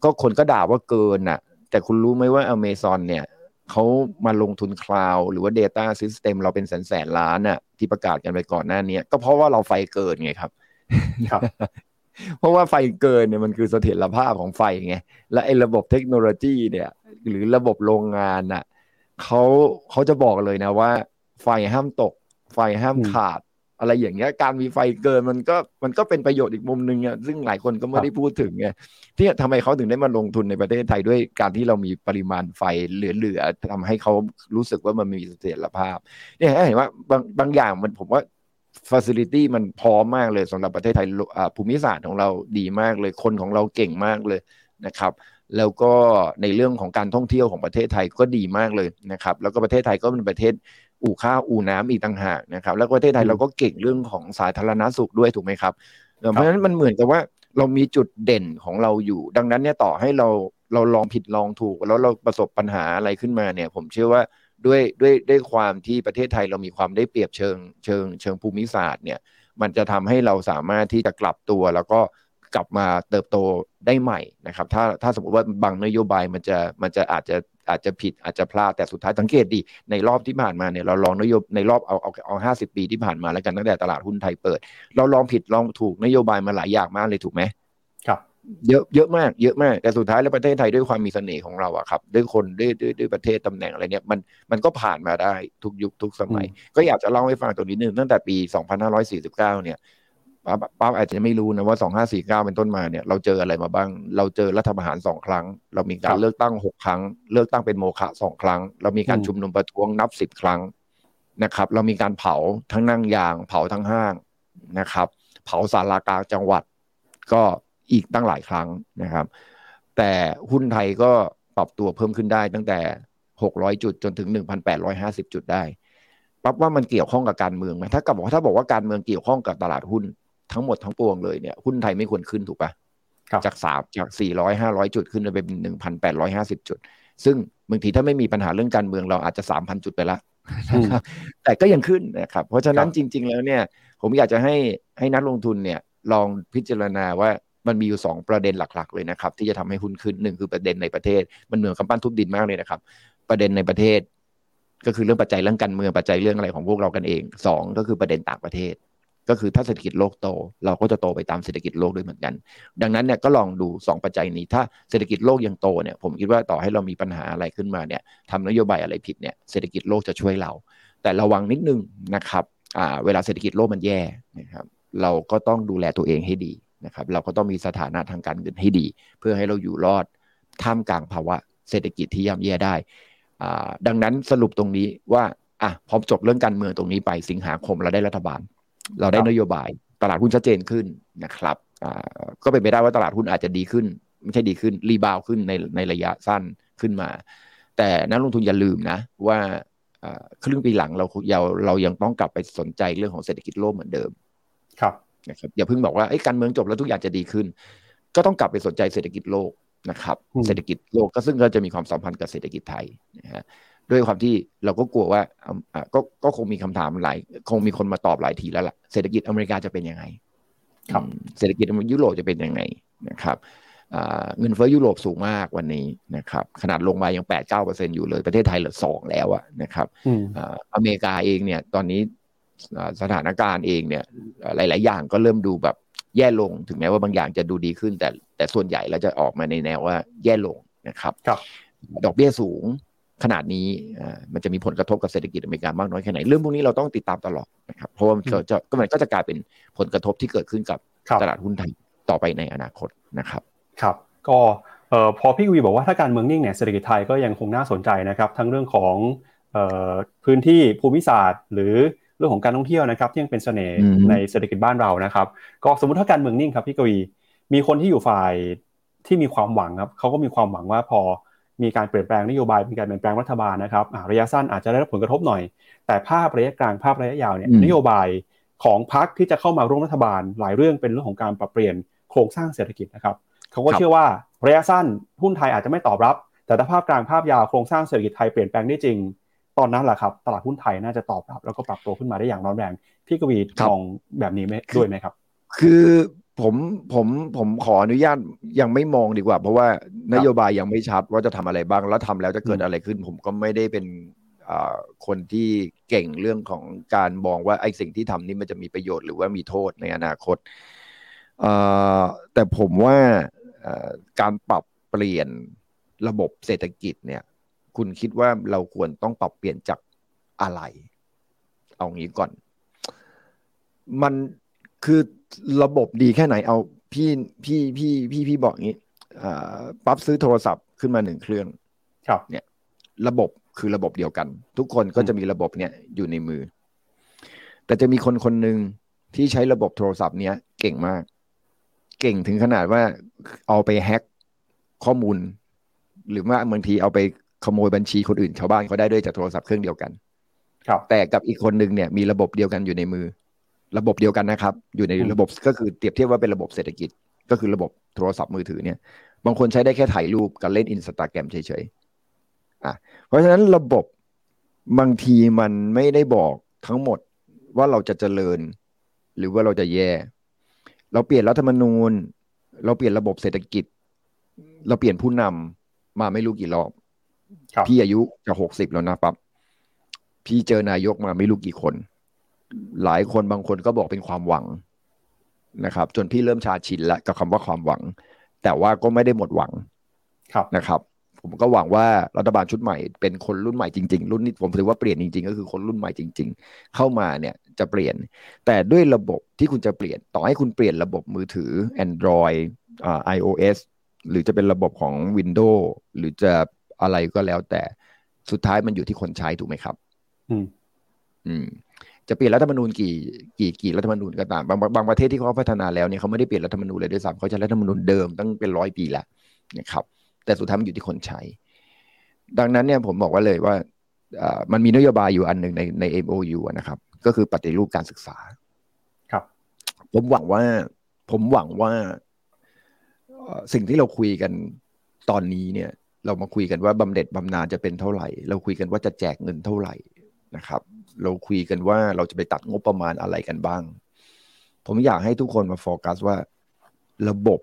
ก็คนก็ด่าว่าเกินอะ แต่คุณรู้ไหมว่าอเมซอนเนี่ยเขามาลงทุน cloud หรือว่า Data System เราเป็นแสนแสนล้านอะที่ประกาศกันไปก่อนหน้านี้ก็เพราะว่าเราไฟเกินไงครับครับเพราะว่าไฟเกินเนี่ยมันคือเสถียรภาพของไฟไง และไอ้ระบบเทคโนโลยีเนี่ย หรือระบบโรงงานอะเขาเขาจะบอกเลยนะว่า ไฟห้ามตก ไฟห้ามขาด อะไรอย่างเงี้ยการมีไฟเกินมันก็มันก็เป็นประโยชน์อีกมุมหนึ่งอะซึ่งหลายคนก็ไม่ได้พูดถึงไงที่ทำไมเขาถึงได้มาลงทุนในประเทศไทยด้วยการที่เรามีปริมาณไฟเหลือๆทำให้เขารู้สึกว่ามันมีเสถียรภาพเนี่ยเห็นว่าบางบางอย่างมันผมว่าฟ a ซิลิตี้มันพร้อมมากเลยสำหรับประเทศไทยภูมิศาสตร์ของเราดีมากเลยคนของเราเก่งมากเลยนะครับแล้วก็ในเรื่องของการท่องเที่ยวของประเทศไทยก็ดีมากเลยนะครับ แล้วก็ประเทศไทยก็เป็นประเทศ อู่ข้าวอู่น้ำอีกต่างหากนะครับ แล้วประเทศไทยเราก็เก่งเรื่องของสาธารณสุขด้วยถูกไหมครับเพราะฉะนั้นมันเหมือนกับว่าเรามีจุดเด่นของเราอยู่ ดังนั้นเนี่ยต่อให้เราเราลองผิดลองถูก แล้วเราประสบปัญหาอะไรขึ้นมาเนี่ย ผมเชื่อว่าด้วยด้วยด้วยความที่ประเทศไทยเรามีความได้เปรียบเชิงเชิงเชิงภูมิศาสตร์เนี่ย มันจะทำให้เราสามารถที่จะกลับตัว แล้วก็กลับมาเติบโตได้ใหม่นะครับ ถ้าถ้าสมมติว่าบางนโยบายมันจะมันจะอาจจะ อาจจะผิดอาจจะพลาดแต่สุดท้ายสังเกตดี ในรอบที่ผ่านมาเนี่ยเราลองนโยบในรอบเอาเอาเอาห้าสิบปีที่ผ่านมาแล้วกันตั้งแต่ตลาดหุ้นไทยเปิด เราลองผิดลองถูกนโยบายมาหลายอย่างมากเลยถูกไหมครับเยอะเยอะมากเยอะมากแต่สุดท้ายแล้วประเทศไทยด้วยความมีเสน่ห์ของเราอะครับด้วยคนด้วยด้วยด้วยประเทศตำแหน่งอะไรเนี่ยมันมันก็ผ่านมาได้ทุกยุคทุกสมัย ก็อยากจะเล่าให้ฟังตรงนี้นึงตั้งแต่ปี 2549 เนี่ย ป้าป้าอาจจะไม่รู้นะว่า2549เป็นต้นมาเนี่ยเราเจออะไรมาบ้าง เราเจอรัฐประหารสองครั้ง เรามีการเลือกตั้งหกครั้ง เลือกตั้งเป็นโมฆะสองครั้ง เรามีการชุมนุมประท้วงนับสิบครั้งนะครับ เรามีการเผาทั้งนั่งยาง เผาทั้งห้างนะครับ เผาสารากลางจังหวัด ก็อีกตั้งหลายครั้งนะครับ แต่หุ้นไทยก็ปรับตัวเพิ่มขึ้นได้ตั้งแต่ 600 จุดจนถึง 1,850 จุดได้ปั๊บว่ามันเกี่ยวข้องกับการเมืองไหมถ้ากับบอกว่าถ้าบอกว่าการเมืองเกี่ยวข้องกับตลาดหุ้น ทั้งหมดทั้งปวงเลยเนี่ยหุ้นไทยไม่ควรขึ้นถูกปะจากสามจากสี่ร้อยห้าร้อยจุดขึ้นไปเป็นหนึ่งพันแปดร้อยห้าสิบจุด ซึ่งบางทีถ้าไม่มีปัญหาเรื่องการเมืองเราอาจจะสามพันจุดไปละแต่ก็ยังขึ้นนะครับ เพราะฉะนั้นจริง ๆ แล้วเนี่ย ผมอยากจะให้ให้นักลงทุนเนี่ยลองพิจารณาว่ามันมีอยู่สองประเด็นหลักๆ เลยนะครับ ที่จะทำให้หุ้นขึ้นหนึ่งคือประเด็นในประเทศ มันเหมือนกำปั้นทุบดินมากเลยนะครับ ประเด็นในประเทศ ก็คือเรื่องปัจจัยเรื่องการเมืองปัจจัยเรื่องอะไรของพวกเรากันเองสองก็คือประเด็นต่างประเทศ ก็คือถ้าเศรษฐกิจโลกโต เราก็จะโตไปตามเศรษฐกิจโลกด้วยเหมือนกัน ดังนั้นเนี่ยก็ลองดู 2 ปัจจัยนี้ ถ้าเศรษฐกิจโลกยังโตเนี่ยผมคิดว่าต่อให้เรามีปัญหาอะไรขึ้นมาเนี่ยทำนโยบายอะไรผิดเนี่ยเศรษฐกิจโลกจะช่วยเรา แต่ระวังนิดนึงนะครับอ่าเวลาเศรษฐกิจโลกมันแย่นะครับเราก็ต้องดูแลตัวเองให้ดีนะครับเราก็ต้องมีสถานะทางการเงินให้ดี เพื่อให้เราอยู่รอดท่ามกลางภาวะเศรษฐกิจที่ย่ำแย่ได้อ่าดังนั้นสรุปตรงนี้ว่าอะพอจบเรื่องการเมืองตรงนี้ไปสิงหาคมเราได้รัฐบาล เราได้นโยบาย ตลาดหุ้นชัดเจนขึ้นนะครับอ่าก็เป็นไปได้ว่าตลาดหุ้นอาจจะดีขึ้น ไม่ใช่ดีขึ้นรีบาวขึ้นในในระยะสั้นขึ้นมา แต่นักลงทุนอย่าลืมนะ ว่าครึ่งปีหลังเราเราเรายังต้องกลับไปสนใจเรื่องของเศรษฐกิจโลกเหมือนเดิม ครับนะครับอย่าเพิ่งบอกว่าการเมืองจบแล้วทุกอย่างจะดีขึ้น ก็ต้องกลับไปสนใจเศรษฐกิจโลกนะครับ เศรษฐกิจโลกก็ซึ่งก็จะมีความสัมพันธ์กับเศรษฐกิจไทยนะฮะ ด้วยความที่เราก็กลัวว่าอ่าก็ก็คงมีคำถามหลาย คงมีคนมาตอบหลายทีแล้วล่ะเศรษฐกิจอเมริกาจะเป็นยังไงครับเศรษฐกิจยุโรปจะเป็นยังไงนะครับเงินเฟ้อยุโรปสูงมากวันนี้นะครับ ขนาดลงมายังแปดเก้าเปอร์เซ็นอยู่เลย ประเทศไทยเหลือสองแล้วอะนะครับอเมริกาเองเนี่ยตอนนี้สถานการณ์เองเนี่ยหลาย ๆ อย่างก็เริ่มดูแบบแย่ลงถึงแม้ว่าบางอย่างจะดูดีขึ้น แต่แต่ส่วนใหญ่แล้วจะออกมาในแนวว่าแย่ลงนะครับครับ ดอกเบี้ยสูง ขนาดนี้มันจะมีผลกระทบกับเศรษฐกิจอเมริกามากน้อยแค่ไหน เรื่องพวกนี้เราต้องติดตามตลอดนะครับเพราะว่ามันจะก็มันก็จะกลายเป็นผลกระทบที่เกิดขึ้นกับตลาดหุ้นไทยต่อไปในอนาคตนะครับครับ ก็เอ่อพอพี่วีบอกว่าถ้าการเมืองนิ่งเนี่ยเศรษฐกิจไทยก็ยังคงน่าสนใจนะครับ ทั้งเรื่องของเอ่อพื้นที่ภูมิศาสตร์ หรือเรื่องของการท่องเที่ยวนะครับที่ยังเป็นเสน่ห์ในเศรษฐกิจบ้านเรานะครับ ก็สมมติถ้าการเมืองนิ่งครับพี่กวีมีคนที่อยู่ฝ่ายที่มีความหวังครับเขาก็มีความหวังว่าพอ มีการเปลี่ยนแปลงนโยบายมีการเปลี่ยนแปลงรัฐบาลนะครับระยะสั้นอาจจะได้รับผลกระทบหน่อย แต่ภาพระยะกลางภาพระยะยาวเนี่ยนโยบายของพรรคที่จะเข้ามาร่วมรัฐบาล หลายเรื่องเป็นเรื่องของการปรับเปลี่ยนโครงสร้างเศรษฐกิจนะครับเขาก็เชื่อว่าระยะสั้นหุ้นไทยอาจจะไม่ตอบรับ แต่ถ้าภาพกลางภาพยาวโครงสร้างเศรษฐกิจไทยเปลี่ยนแปลงได้จริง ตอนนั้นแหละครับตลาดหุ้นไทยน่าจะตอบรับ แล้วก็ปรับตัวขึ้นมาได้อย่างร้อนแรงพี่กวีมองแบบนี้ไหมด้วยไหมครับ คือ ผมผมผมขออนุญาตยังไม่มองดีกว่า เพราะว่านโยบายยังไม่ชัดว่าจะทำอะไรบ้างแล้วทำแล้วจะเกิดอะไรขึ้น ผมก็ไม่ได้เป็นคนที่เก่งเรื่องของการมองว่าไอ้สิ่งที่ทำนี้มันจะมีประโยชน์หรือว่ามีโทษในอนาคตแต่ผมว่าการปรับเปลี่ยนระบบเศรษฐกิจเนี่ย คุณคิดว่าเราควรต้องปรับเปลี่ยนจากอะไร เอางี้ก่อน มัน คือระบบดีแค่ไหนเอาพี่พี่พี่พี่พี่บอกงี้ปั๊บซื้อโทรศัพท์ขึ้นมาหนึ่งเครื่อง ครับ เนี่ย ระบบคือระบบเดียวกัน ทุกคนก็จะมีระบบเนี่ยอยู่ในมือ แต่จะมีคนคนหนึ่งที่ใช้ระบบโทรศัพท์เนี้ยเก่งมาก เก่งถึงขนาดว่าเอาไปแฮ็กข้อมูล หรือว่าบางทีเอาไปขโมยบัญชีคนอื่นชาวบ้านเขาได้ด้วยจากโทรศัพท์เครื่องเดียวกัน ครับ แต่กับอีกคนหนึ่งเนี่ยมีระบบเดียวกันอยู่ในมือ ระบบเดียวกันนะครับ อยู่ในระบบก็คือเปรียบเทียบว่าเป็นระบบเศรษฐกิจ ก็คือระบบโทรศัพท์มือถือเนี่ย บางคนใช้ได้แค่ถ่ายรูปกับเล่นอินสตาแกรมเฉยๆอะเพราะฉะนั้นระบบบางทีมันไม่ได้บอกทั้งหมดว่าเราจะเจริญ หรือว่าเราจะแย่ เราเปลี่ยนรัฐธรรมนูญ เราเปลี่ยนระบบเศรษฐกิจ เราเปลี่ยนผู้นำมาไม่รู้กี่รอบพี่อายุจะหกสิบแล้วนะปั๊บพี่เจอนายกมาไม่รู้กี่คน หลายคนบางคนก็บอกเป็นความหวังนะครับ จนพี่เริ่มชาชินแล้วกับคำว่าความหวัง แต่ว่าก็ไม่ได้หมดหวังครับนะครับ ผมก็หวังว่ารัฐบาลชุดใหม่เป็นคนรุ่นใหม่จริง ๆ รุ่นนี้ผมถือว่าเปลี่ยนจริง ๆ ก็คือคนรุ่นใหม่จริง ๆ เข้ามาเนี่ยจะเปลี่ยน แต่ด้วยระบบที่คุณจะเปลี่ยนต่อให้คุณเปลี่ยนระบบมือถือ Android อ่า iOS หรือจะเป็นระบบของ Windows หรือจะอะไรก็แล้วแต่สุดท้ายมันอยู่ที่คนใช้ถูกไหมครับ อืม อืม จะเปลี่ยนรัฐธรรมนูญกี่กี่กี่รัฐธรรมนูญก็ตามบางบางประเทศที่เขาพัฒนาแล้วเนี่ยเขาไม่ได้เปลี่ยนรัฐธรรมนูญเลยด้วยซ้ำเขาใช้รัฐธรรมนูญเดิมตั้งเป็นร้อยปีแล้วนะครับ แต่สุดท้ายมันอยู่ที่คนใช้ ดังนั้นเนี่ยผมบอกว่าเลยว่ามันมีนโยบายอยู่อันหนึ่งในใน MOU นะครับ ก็คือปฏิรูปการศึกษา ครับ ผมหวังว่า ผมหวังว่าสิ่งที่เราคุยกันตอนนี้เนี่ย เรามาคุยกันว่าบำเหน็จบำนาญจะเป็นเท่าไหร่ เราคุยกันว่าจะแจกเงินเท่าไหร่ นะครับ เราคุยกันว่าเราจะไปตัดงบประมาณอะไรกันบ้าง ผมอยากให้ทุกคนมาโฟกัสว่า ระบบ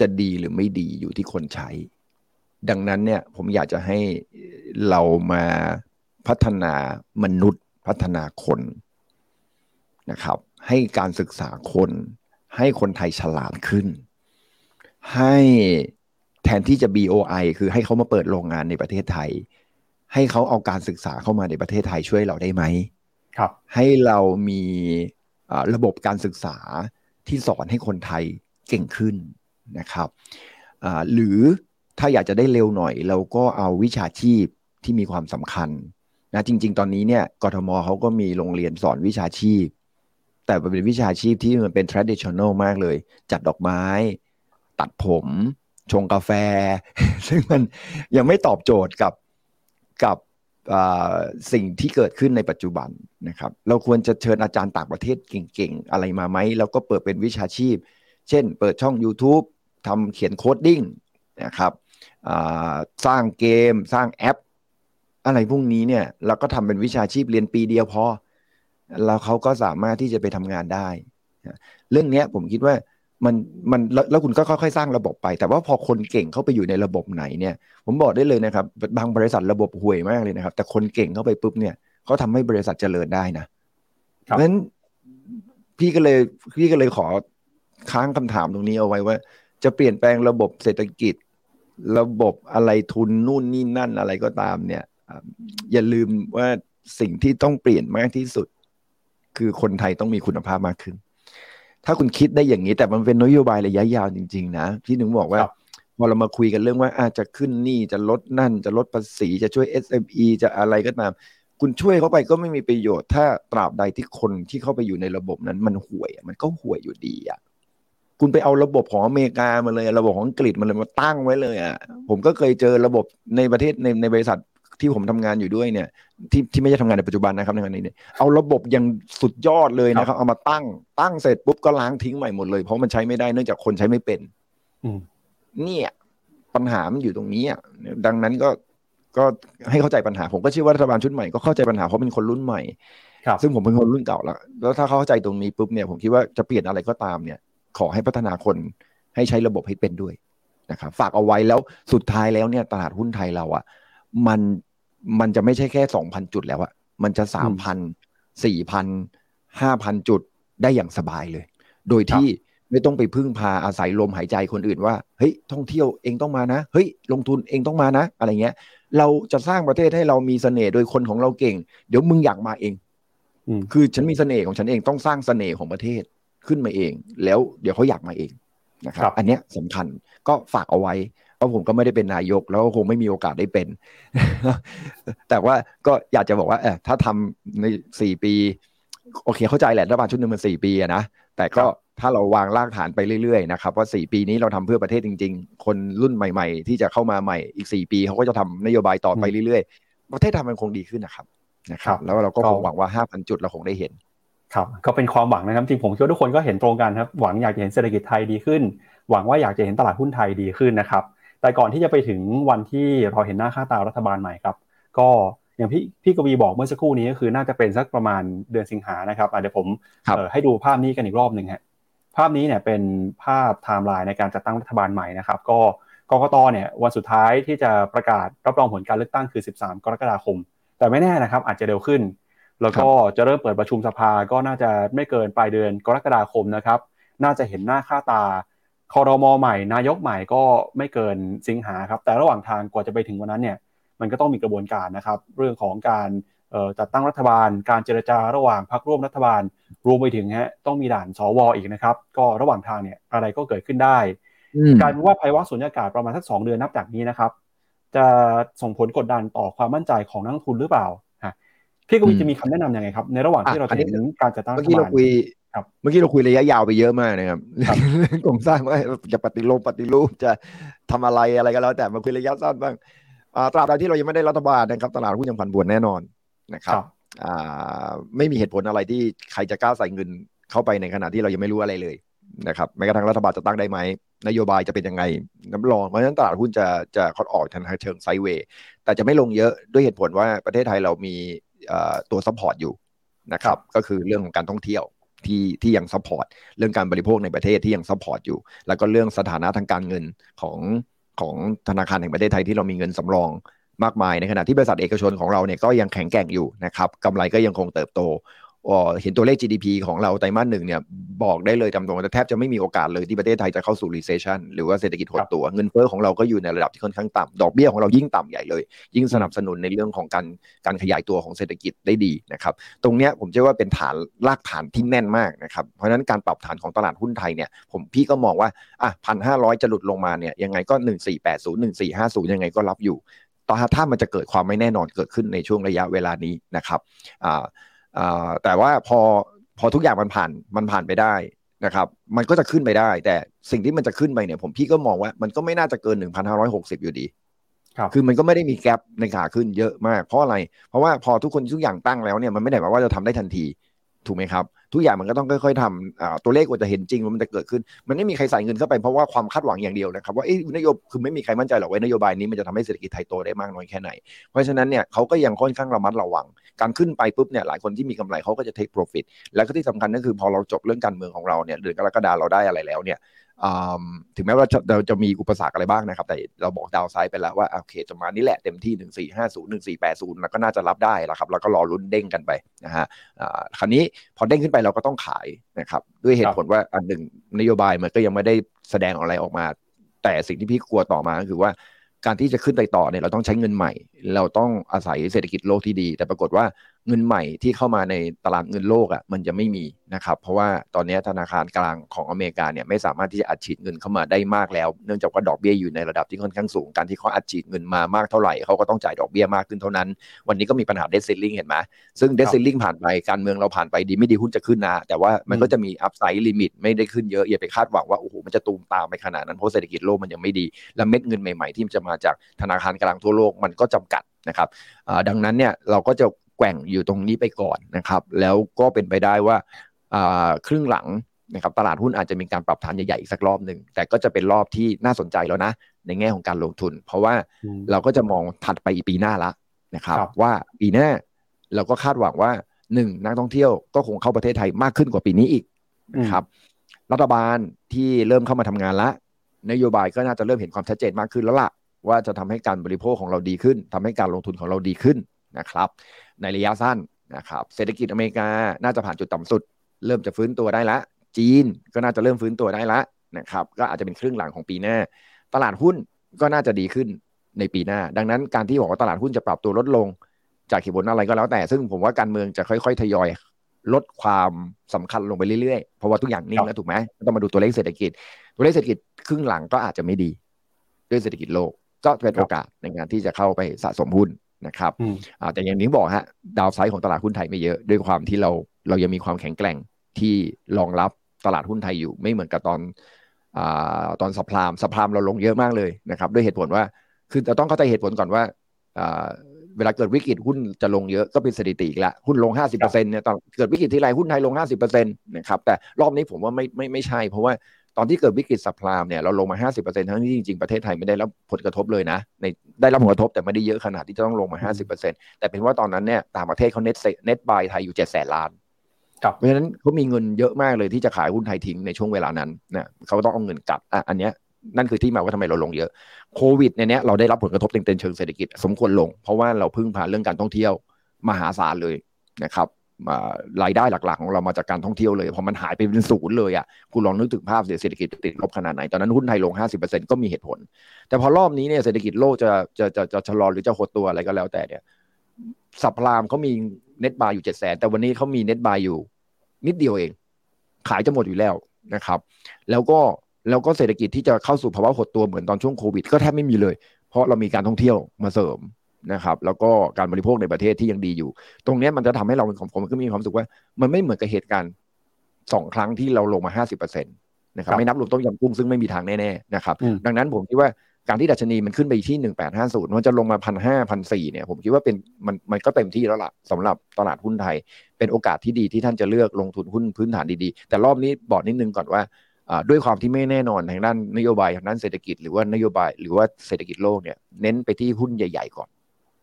จะดีหรือไม่ดีอยู่ที่คนใช้ ดังนั้นเนี่ยผมอยากจะให้เรามาพัฒนามนุษย์พัฒนาคนนะครับ ให้การศึกษาคน ให้คนไทยฉลาดขึ้น ให้แทนที่จะ BOI คือให้เขามาเปิดโรงงานในประเทศไทย ให้เขาเอาการศึกษาเข้ามาในประเทศไทยช่วยเราได้ไหมครับ ให้เรามีระบบการศึกษาที่สอนให้คนไทยเก่งขึ้นนะครับหรือถ้าอยากจะได้เร็วหน่อย เราก็เอาวิชาชีพที่มีความสำคัญนะจริง ๆ ตอนนี้เนี่ยกทมเขาก็มีโรงเรียนสอนวิชาชีพ แต่เป็นวิชาชีพที่มันเป็น traditional มากเลย จัดดอกไม้ ตัดผม ชงกาแฟ ซึ่งมันยังไม่ตอบโจทย์กับ กับสิ่งที่เกิดขึ้นในปัจจุบันนะครับ เราควรจะเชิญอาจารย์ต่างประเทศเก่งๆ อะไรมาไหม แล้วก็เปิดเป็นวิชาชีพ เช่น เปิดช่อง YouTube ทำเขียน coding นะครับสร้างเกม สร้างแอป อะไรพวกนี้เนี่ย เราก็ทำเป็นวิชาชีพเรียนปีเดียวพอ แล้วเขาก็สามารถที่จะไปทำงานได้ เรื่องนี้ผมคิดว่า มันมันแล้วคุณก็ค่อยๆสร้างระบบไป แต่ว่าพอคนเก่งเข้าไปอยู่ในระบบไหนเนี่ย ผมบอกได้เลยนะครับ บางบริษัทระบบห่วยมากเลยนะครับ แต่คนเก่งเข้าไปปุ๊บเนี่ยเขาทำให้บริษัทเจริญได้นะเพราะฉะนั้นพี่ก็เลยพี่ก็เลยขอค้างคำถามตรงนี้เอาไว้ว่า จะเปลี่ยนแปลงระบบเศรษฐกิจ ระบบอะไรทุนนู่นนี่นั่นอะไรก็ตามเนี่ย อย่าลืมว่าสิ่งที่ต้องเปลี่ยนมากที่สุด คือคนไทยต้องมีคุณภาพมากขึ้น ถ้าคุณคิดได้อย่างนี้ แต่มันเป็นนโยบายระยะยาวจริง ๆ นะที่หนึ่งบอกว่าพอเรามาคุยกันเรื่องว่าอาจจะขึ้นนี่จะลดนั่น จะลดภาษีจะช่วย SME จะอะไรก็ตาม คุณช่วยเขาไปก็ไม่มีประโยชน์ ถ้าตราบใดที่คนที่เข้าไปอยู่ในระบบนั้น มันห่วยมันก็ห่วยอยู่ดีอะคุณไปเอาระบบของอเมริกามาเลย ระบบของอังกฤษมาเลยมาตั้งไว้เลยอะผมก็เคยเจอระบบในประเทศในในบริษัท ที่ผมทำงานอยู่ด้วยเนี่ย ที่ที่ไม่ใช่ทำงานในปัจจุบันนะครับในงานนี้เนี่ยเอาระบบยังสุดยอดเลยนะครับ เอามาตั้งตั้งเสร็จปุ๊บก็ล้างทิ้งใหม่หมดเลยเพราะมันใช้ไม่ได้เนื่องจากคนใช้ไม่เป็นเนี่ย ปัญหามันอยู่ตรงนี้อะดังนั้นก็ก็ให้เข้าใจปัญหา ผมก็เชื่อว่ารัฐบาลชุดใหม่ก็เข้าใจปัญหาเพราะเป็นคนรุ่นใหม่ซึ่งผมเป็นคนรุ่นเก่าแล้วแล้วถ้าเขาเข้าใจตรงนี้ปุ๊บเนี่ยผมคิดว่าจะเปลี่ยนอะไรก็ตามเนี่ย ขอให้พัฒนาคนให้ใช้ระบบให้เป็นด้วยนะครับฝากเอาไว้แล้วสุดท้ายแล้วเนี่ยตลาดหุ้นไทยเราอะ มัน มันจะไม่ใช่แค่สองพันจุดแล้วอะมันจะสามพันสี่พันห้าพันจุดได้อย่างสบายเลย โดยที่ไม่ต้องไปพึ่งพาอาศัยลมหายใจคนอื่นว่า เฮ้ย ท่องเที่ยวเองต้องมานะ เฮ้ย ลงทุนเองต้องมานะ อะไรเงี้ย เราจะสร้างประเทศให้เรามีเสน่ห์โดยคนของเราเก่ง เดี๋ยวมึงอยากมาเอง คือฉันมีเสน่ห์ของฉันเองต้องสร้างเสน่ห์ของประเทศขึ้นมาเอง แล้วเดี๋ยวเขาอยากมาเองนะครับ อันเนี้ยสำคัญก็ฝากเอาไว้ เพราะผมก็ไม่ได้เป็นนายก แล้วก็คงไม่มีโอกาสได้เป็น แต่ว่าก็อยากจะบอกว่าเออถ้าทำในสี่ปี โอเคเข้าใจแหละรัฐบาลชุดหนึ่งมันสี่ปีนะแต่ก็ถ้าเราวางรากฐานไปเรื่อยๆนะครับว่าสี่ปีนี้เราทำเพื่อประเทศจริง ๆ คนรุ่นใหม่ ๆ ที่จะเข้ามาใหม่อีกสี่ปีเขาก็จะทำนโยบายต่อไปเรื่อยๆ ประเทศทำมันคงดีขึ้นนะครับนะครับ แล้วเราก็คงหวังว่าห้าพันจุดเราคงได้เห็น ครับ ก็เป็นความหวังนะครับ จริงผมคิดว่าทุกคนก็เห็นตรงกันครับ หวังอยากจะเห็นเศรษฐกิจไทยดีขึ้น หวังว่าอยากจะเห็นตลาดหุ้นไทยดีขึ้นนะครับ แต่ก่อนที่จะไปถึงวันที่เราเห็นหน้าค่าตารัฐบาลใหม่ครับ ก็อย่างพี่พี่กวีบอกเมื่อสักครู่นี้ก็คือน่าจะเป็นสักประมาณเดือนสิงหานะครับเดี๋ยวผมให้ดูภาพนี้กันอีกรอบหนึ่งฮะภาพนี้เนี่ยเป็นภาพไทม์ไลน์ในการจัดตั้งรัฐบาลใหม่นะครับ ก็กกตเนี่ยวันสุดท้ายที่จะประกาศรับรองผลการเลือกตั้งคือ 13 กรกฎาคม แต่ไม่แน่นะครับ อาจจะเร็วขึ้น แล้วก็จะเริ่มเปิดประชุมสภาก็น่าจะไม่เกินปลายเดือนกรกฎาคมนะครับ น่าจะเห็นหน้าค่าตา คอรมอใหม่ นายกใหม่ก็ไม่เกินสิงหาครับ แต่ระหว่างทางกว่าจะไปถึงวันนั้นเนี่ย มันก็ต้องมีกระบวนการนะครับ เรื่องของการจัดตั้งรัฐบาล การเจรจาระหว่างพรรคร่วมรัฐบาล รวมไปถึงฮะต้องมีด่านสวอีกนะครับ ก็ระหว่างทางเนี่ยอะไรก็เกิดขึ้นได้การว่าภัยวัคสุญญากาศประมาณสักสองเดือนนับจากนี้นะครับ จะส่งผลกดดันต่อความมั่นใจของนักลงทุนหรือเปล่าพี่กวีจะมีคำแนะนํำยังไงครับ ในระหว่างที่เราเห็นการจัดตั้งรัฐบาลเมื่อกี้เราคุย ครับเมื่อกี้เราคุยระยะยาวไปเยอะมากนะครับโครงสร้างว่าจะปฏิรูปปฏิรูปจะทำอะไรอะไรก็แล้ว แต่มาคุยระยะสั้นบ้างตราบใดที่เรายังไม่ได้รัฐบาลนะครับตลาดหุ้นยังผันผวนแน่นอนนะครับไม่มีเหตุผลอะไรที่ใครจะกล้าใส่เงินเข้าไปในขณะที่เรายังไม่รู้อะไรเลยนะครับแม้กระทั่งรัฐบาลจะตั้งได้ไหมนโยบายจะเป็นยังไงน้ำรองเพราะฉะนั้นตลาดหุ้นจะจะคอดออกทางเชิง sideway แต่จะไม่ลงเยอะด้วยเหตุผลว่าประเทศไทยเรามีตัว support อยู่นะครับ ก็คือเรื่องของการท่องเที่ยว ที่ที่ยัง support เรื่องการบริโภคในประเทศที่ยัง support อยู่ แล้วก็เรื่องสถานะทางการเงินของของธนาคารแห่งประเทศไทยที่เรามีเงินสำรองมากมายในขณะที่บริษัทเอกชนของเราเนี่ยก็ยังแข็งแกร่งอยู่นะครับกำไรก็ยังคงเติบโต เห็นตัวเลข GDP ของเราไตรมาสหนึ่งเนี่ยบอกได้เลยจำตรงแต่แทบจะไม่มีโอกาสเลยที่ประเทศไทยจะเข้าสู่ recession หรือว่าเศรษฐกิจหดตัว เงินเฟ้อของเราก็อยู่ในระดับที่ค่อนข้างต่ำดอกเบี้ยของเรายิ่งต่ำใหญ่เลย ยิ่งสนับสนุนในเรื่องของการการขยายตัวของเศรษฐกิจได้ดีนะครับตรงเนี้ยผมเชื่อว่าเป็นฐานรากฐานที่แน่นมากนะครับเพราะฉะนั้นการปรับฐานของตลาดหุ้นไทยเนี่ยผมพี่ก็มองว่าอะพันห้าร้อยจะหลุดลงมาเนี่ยยังไงก็หนึ่งสี่แปดศูนย์หนึ่งสี่ห้าศูนย์ยังไงก็รับอยู่ตอนถ้ามันจะเกิดความไม่แน่นอนเกิดขึ้นในช่วงระยะเวลานี้นะครับอ่า แต่ว่าพอพอทุกอย่างมันผ่านมันผ่านไปได้นะครับ มันก็จะขึ้นไปได้ แต่สิ่งที่มันจะขึ้นไปเนี่ย ผมพี่ก็มองว่ามันก็ไม่น่าจะเกิน 1,560 อยู่ดีครับคือมันก็ไม่ได้มีแกลบในขาขึ้นเยอะมากเพราะอะไร เพราะว่าพอทุกคนทุกอย่างตั้งแล้วเนี่ยมันไม่ได้หมายว่าจะทำได้ทันที ถูกไหมครับ ทุกอย่างมันก็ต้องค่อยๆทำตัวเลขกว่าจะเห็นจริงว่ามันจะเกิดขึ้น มันไม่มีใครใส่เงินเข้าไปเพราะว่าความคาดหวังอย่างเดียวนะครับว่าเอ้นโยบคือไม่มีใครมั่นใจหรอกว่านโยบายนี้มันจะทำให้เศรษฐกิจไทยโตได้มากน้อยแค่ไหน เพราะฉะนั้นเนี่ยเขาก็ยังค่อนข้างระมัดระวัง การขึ้นไปปุ๊บเนี่ยหลายคนที่มีกำไรเขาก็จะ take profit แล้วก็ที่สำคัญก็คือพอเราจบเรื่องการเมืองของเราเนี่ยเดือนกรกฎาเราได้อะไรแล้วเนี่ย ถึงแม้ว่าเราจะมีอุปสรรคอะไรบ้างนะครับ แต่เราบอกดาวไซด์ไปแล้วว่าโอเคจะมานี้แหละเต็มที่ 1450 1480 แล้วก็น่าจะรับได้แล้วครับแล้วก็รอลุ้นเด้งกันไปนะฮะคราวนี้พอเด้งขึ้นไปเราก็ต้องขายนะครับด้วยเหตุผลว่าอันหนึ่งนโยบายมันก็ยังไม่ได้แสดงอะไรออกมา แต่สิ่งที่พี่กลัวต่อมาก็คือว่าการที่จะขึ้นไปต่อเนี่ยเราต้องใช้เงินใหม่ เราต้องอาศัยเศรษฐกิจโลกที่ดี แต่ปรากฏว่า เงินใหม่ที่เข้ามาในตลาดเงินโลกอะ่ะมันจะไม่มีนะครับ เพราะว่าตอนนี้ธนาคารกลางของอเมริกาเนี่ยไม่สามารถที่จะอัดฉีดเงินเข้ามาได้มากแล้ว เนื่องจากว่าดอกเบี้ยอยู่ในระดับที่ค่อนข้างสูงการที่เขาอัดฉีดเงินมามากเท่าไหร่เขาก็ต้องจ่ายดอกเบี้ยมากขึ้นเท่านั้น วันนี้ก็มีปัญหา debt ceiling เห็นไหมซึ่ง debt ceiling ผ่านไปการเมืองเราผ่านไปดีไม่ดีหุ้นจะขึ้นนะ แต่ว่ามันก็จะมี upside limit ไม่ได้ขึ้นเยอะอย่าไปคาดหวังว่าโอ้โหมันจะตูมตามไปขนาดนั้นเพราะเศรษฐกิจโลกมันยังไม่ดีและเม็ดเงินใหม่ ๆ ที่จะมาจากธนาคารกลางทั่วโลกมันก็จำกัดนะครับดังนั้นเนี่ยเราก็จะ แกว่งอยู่ตรงนี้ไปก่อนนะครับ แล้วก็เป็นไปได้ว่าครึ่งหลังนะครับตลาดหุ้นอาจจะมีการปรับฐานใหญ่ๆอีกสักรอบหนึ่งแต่ก็จะเป็นรอบที่น่าสนใจแล้วนะ ในแง่ของการลงทุน เพราะว่าเราก็จะมองถัดไปอีปีหน้าละนะครับ ว่าปีหน้าเราก็คาดหวังว่าหนึ่งนักท่องเที่ยวก็คงเข้าประเทศไทยมากขึ้นกว่าปีนี้อีกนะครับ รัฐบาลที่เริ่มเข้ามาทำงานละ นโยบายก็น่าจะเริ่มเห็นความชัดเจนมากขึ้นแล้วล่ะ ว่าจะทำให้การบริโภคของเราดีขึ้นทำให้การลงทุนของเราดีขึ้นนะครับ ในระยะสั้นนะครับเศรษฐกิจอเมริกาน่าจะผ่านจุดต่ำสุด เริ่มจะฟื้นตัวได้ละ จีนก็น่าจะเริ่มฟื้นตัวได้ละนะครับก็อาจจะเป็นครึ่งหลังของปีหน้า ตลาดหุ้นก็น่าจะดีขึ้นในปีหน้า ดังนั้นการที่บอกว่าตลาดหุ้นจะปรับตัวลดลง จากเหตุผลอะไรก็แล้วแต่ ซึ่งผมว่าการเมืองจะค่อยๆทยอยลดความสำคัญลงไปเรื่อยๆ เพราะว่าทุกอย่างนิ่งแล้วถูกไหมต้องมาดูตัวเลขเศรษฐกิจ ตัวเลขเศรษฐกิจครึ่งหลังก็อาจจะไม่ดี ด้วยเศรษฐกิจโลกก็เป็นโอกาสในการที่จะเข้าไปสะสมหุ้น นะครับแต่อย่างนี้บอกฮะดาวไซด์ของตลาดหุ้นไทยไม่เยอะด้วยความที่เราเรายังมีความแข็งแกร่งที่รองรับตลาดหุ้นไทยอยู่ไม่เหมือนกับตอนอตอนสปรามสปรามเราลงเยอะมากเลยนะครับด้วยเหตุผลว่าคือจะต้องเข้าใจเหตุผลก่อนว่าเวลาเกิดวิกฤตหุ้นจะลงเยอะก็เป็นสถิติแล้วหุ้นลง 50%เนี่ยตอนเกิดวิกฤตที่ไรหุ้นไทยลง 50%นะครับแต่รอบนี้ผมว่าไม่ไม่ไม่ใช่ เพราะว่า ตอนที่เกิดวิกฤตสัพพลามเนี่ยเราลงมา 50%ทั้งที่จริงๆประเทศไทยไม่ได้รับผลกระทบเลยนะในได้รับผลกระทบแต่ไม่ได้เยอะขนาดที่จะต้องลงมา 50%แต่เป็นว่าตอนนั้นเนี่ยต่างประเทศเขาเน็ตเน็ตบายไทยอยู่7แสนล้านเพราะฉะนั้นเขามีเงินเยอะมากเลยที่จะขายหุ้นไทยทิ้งในช่วงเวลานั้นนะเขาต้องเอาเงินกลับอะอันเนี้ยนั่นคือที่มาว่าทำไมเราลงเยอะโควิดเนี่ยเราได้รับผลกระทบเต็มๆเชิงเศรษฐกิจสมควรลง เพราะว่าเราพึ่งพาเรื่องการท่องเที่ยวมหาศาลเลยนะครับ รายได้หลักๆ ของเรามาจากการท่องเที่ยวเลย พอมันหายไปเป็นศูนย์เลยอะคุณลองนึกถึงภาพเศรษฐกิจติดลบขนาดไหน ตอนนั้นหุ้นไทยลง 50%ก็มีเหตุผล แต่พอรอบนี้เนี่ยเศรษฐกิจโลกจะจะจะจะชะลอหรือจะหดตัวอะไรก็แล้วแต่เนี่ยสัปลามเขามีเน็ตบายอยู่เจ็ดแสนแต่วันนี้เขามีเน็ตบายอยู่ นิดเดียวเอง ขายจะหมดอยู่แล้วนะครับ แล้วก็แล้วก็เศรษฐกิจที่จะเข้าสู่ภาวะหดตัวเหมือนตอนช่วงโควิด ก็แทบไม่มีเลย เพราะเรามีการท่องเที่ยวมาเสริม นะครับ แล้วก็การบริโภคในประเทศที่ยังดีอยู่ ตรงนี้มันจะทำให้เราเป็นของผมก็มีความสุขว่า มันไม่เหมือนกับเหตุการณ์สองครั้งที่เราลงมาห้าสิบเปอร์เซ็นต์นะครับ ไม่นับรวมต้มยำกุ้งซึ่งไม่มีทางแน่ๆนะครับ ดังนั้นผมคิดว่าการที่ดัชนีมันขึ้นไปที่หนึ่งแปดห้าศูนย์มันจะลงมาพันห้าพันสี่เนี่ย ผมคิดว่าเป็นมันมันก็เต็มที่แล้วล่ะสำหรับตลาดหุ้นไทย เป็นโอกาสที่ดีที่ท่านจะเลือกลงทุนหุ้นพื้นฐานดีๆ แต่รอบนี้บอกนิดนึงก่อนว่าด้วยความที่ไม่แน่นอนทางด้านนโยบายทางด้านเศรษฐกิจหรือว่านโยบายหรือว่าเศรษฐกิจโลกเนี่ยเน้นไปที่หุ้นใหญ่ ๆ ก่อน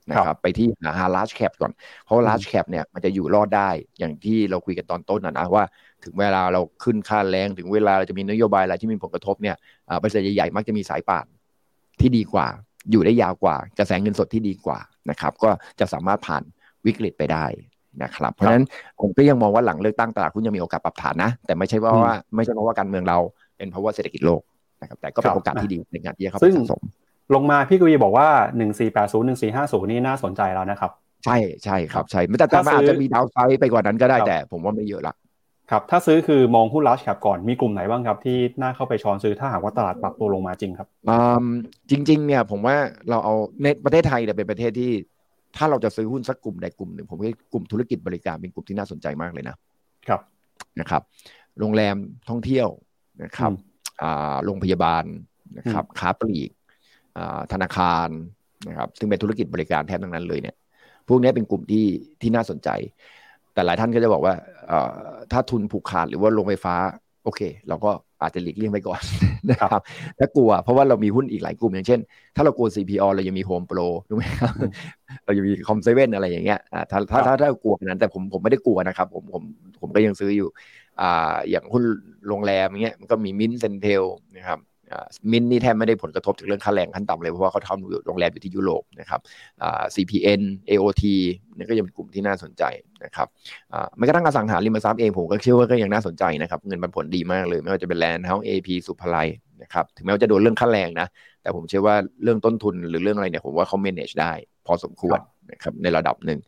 นะครับไปที่หา large cap ก่อน เพราะ large cap เนี่ยมันจะอยู่รอดได้อย่างที่เราคุยกันตอนต้นนะนะว่า ถึงเวลาเราขึ้นค่าแรงถึงเวลาเราจะมีนโยบายอะไรที่มีผลกระทบเนี่ยบริษัทใหญ่ๆมักจะมีสายป่านที่ดีกว่า อยู่ได้ยาวกว่ากระแสเงินสดที่ดีกว่านะครับก็จะสามารถผ่านวิกฤตไปได้นะครับเพราะฉะนั้นผมก็ยังมองว่าหลังเลือกตั้งตลาดหุ้นยังมีโอกาสปรับฐานนะ แต่ไม่ใช่ว่าว่าไม่ใช่เพราะว่าการเมืองเราเป็นเพราะว่าเศรษฐกิจโลกนะครับแต่ก็เป็นโอกาสที่ดีในการที่จะเข้าไปสะสม ลงมาพี่กวีบอกว่า 1480 1450 นี่น่าสนใจแล้วนะครับ ใช่ใช่ครับใช่แต่แต่มันอาจจะมีดาวไซด์ไปกว่านั้นก็ได้แต่ผมว่าไม่เยอะละครับ ถ้าซื้อคือมองหุ้นลัชแคปก่อนมีกลุ่มไหนบ้างครับ ที่น่าเข้าไปช้อนซื้อถ้าหากว่าตลาดปรับตัวลงมาจริงครับจริง ๆ เนี่ยผมว่าเราเอาในประเทศไทยเนี่ยเป็นประเทศที่ ถ้าเราจะซื้อหุ้นสักกลุ่มใดกลุ่มหนึ่งผมว่ากลุ่มธุรกิจบริการเป็นกลุ่มที่น่าสนใจมากเลยนะครับนะครับ โรงแรมท่องเที่ยวนะครับโรงพยาบาลนะครับค้าปลีก ธนาคารนะครับซึ่งเป็นธุรกิจบริการแทบทั้งนั้นเลยเนี่ยพวกนี้เป็นกลุ่มที่ที่น่าสนใจ แต่หลายท่านก็จะบอกว่าถ้าทุนผูกขาดหรือว่าโรงไฟฟ้า โอเค เราก็อาจจะหลีกเลี่ยงไปก่อนนะครับถ้ากลัวเพราะว่าเรามีหุ้นอีกหลายกลุ่ม อย่างเช่น ถ้าเรากลัว CPO เรายังมีโฮมโปรถูกไหมครับเรายังมี Com7 อะไรอย่างเงี้ยถ้าถ้าถ้าถ้ากลัวนั้นแต่ผมผมไม่ได้กลัวนะครับผมผมผมก็ยังซื้ออยู่อ่าอย่างหุ้นโรงแรมเงี้ยมันก็มี MINT CENTEL นะครับ มินนี่แทบไม่ได้ผลกระทบจากเรื่องค่าแรงขั้นต่ำเลย เพราะว่าเขาทำโรงแรมอยู่ที่ยุโรปนะครับ CPN AOT นี่ก็ยังเป็นกลุ่มที่น่าสนใจนะครับไม่กระทั่งอสังหาริมทรัพย์เองผมก็เชื่อว่าก็ยังน่าสนใจนะครับ เงินปันผลดีมากเลย ไม่ว่าจะเป็นแลนด์เฮาส์ AP สุภไลนะครับถึงแม้ว่าจะโดนเรื่องค่าแรงนะ แต่ผมเชื่อว่าเรื่องต้นทุนหรือเรื่องอะไรเนี่ยผมว่าเขา manage ได้ พอสมควรนะครับในระดับหนึ่ง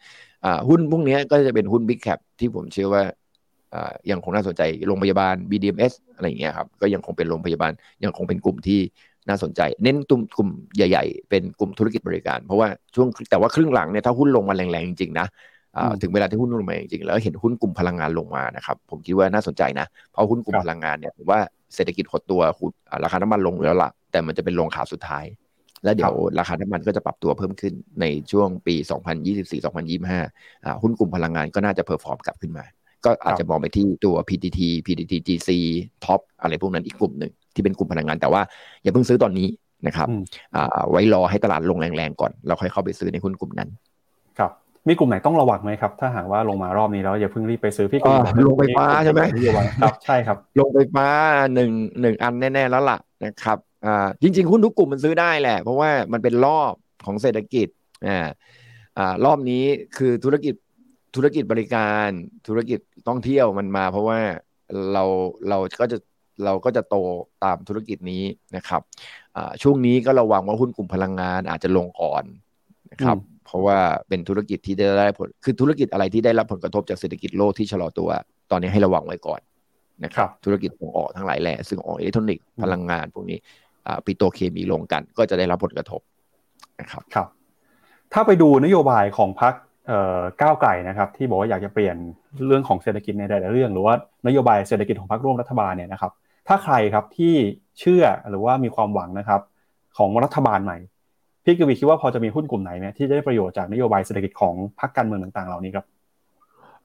หุ้นพวกนี้ก็จะเป็นหุ้น big cap ที่ผมเชื่อว่า ยังคงน่าสนใจโรงพยาบาล BDMS อะไรอย่างเงี้ยครับก็ยังคงเป็นโรงพยาบาลยังคงเป็นกลุ่มที่น่าสนใจ เน้นกลุ่มกลุ่มใหญ่ ๆ เป็นกลุ่มธุรกิจบริการ เพราะว่าช่วงแต่ว่าครึ่งหลังเนี่ยถ้าหุ้นลงมาแรงๆจริงๆนะถึงเวลาที่หุ้นลงมาจริงๆแล้วเห็นหุ้นกลุ่มพลังงานลงมานะครับผมคิดว่าน่าสนใจนะ เพราะหุ้นกลุ่มพลังงานเนี่ยผมว่าเศรษฐกิจหดตัวราคาน้ำมันลงแล้วล่ะแต่มันจะเป็นลงขาสุดท้าย แล้วเดี๋ยวราคาน้ำมันก็จะปรับตัวเพิ่มขึ้นในช่วงปี 2024-2025หุ้นกลุ่มพลังงานก็น่าจะ perform กลับขึ้นมา ก็อาจจะมองไปที่ตัว PTT PTTGC TOP อะไรพวกนั้นอีกกลุ่มหนึ่งที่เป็นกลุ่มพลังงานแต่ว่าอย่าเพิ่งซื้อตอนนี้นะครับไว้รอให้ตลาดลงแรงๆก่อนแล้วค่อยเข้าไปซื้อในหุ้นกลุ่มนั้น ครับ มีกลุ่มไหนต้องระวังไหมครับ ถ้าหากว่าลงมารอบนี้แล้วอย่าเพิ่งรีบไปซื้อพี่กลุ่มลงไฟฟ้าใช่ไหมครับใช่ครับ ลงไฟฟ้าหนึ่งหนึ่งอันแน่ๆแล้วล่ะนะครับอ่าจริงๆหุ้นทุกกลุ่มมันซื้อได้แหละ เพราะว่ามันเป็นรอบของเศรษฐกิจอ่าอ่ารอบนี้คือธุรกิจ ธุรกิจบริการธุรกิจท่องเที่ยวมันมา เพราะว่าเราเราก็จะเราก็จะโตตามธุรกิจนี้นะครับช่วงนี้ก็ระวังว่าหุ้นกลุ่มพลังงานอาจจะลงก่อนนะครับเพราะว่าเป็นธุรกิจที่ได้ได้ผลคือธุรกิจอะไรที่ได้รับผลกระทบจากเศรษฐกิจโลกที่ชะลอตัว ตอนนี้ให้ระวังไว้ก่อนนะครับธุรกิจส่งออกทั้งหลายแหล่ซึ่งออกอิเล็กทรอนิกส์พลังงาน พวกนี้ปิโตเคมีลงกัน ก็จะได้รับผลกระทบนะครับครับ ถ้าไปดูนโยบายของพรรค ก้าวไกลนะครับที่บอกว่าอยากจะเปลี่ยนเรื่องของเศรษฐกิจในหลายๆเรื่อง หรือว่านโยบายเศรษฐกิจของพรรคร่วมรัฐบาลเนี่ยนะครับ ถ้าใครครับที่เชื่อหรือว่ามีความหวังนะครับของรัฐบาลใหม่พี่กวีคิดว่าพอจะมีหุ้นกลุ่มไหนไหมที่จะได้ประโยชน์จากนโยบายเศรษฐกิจของพรรคการเมืองต่างๆ เหล่านี้ครับ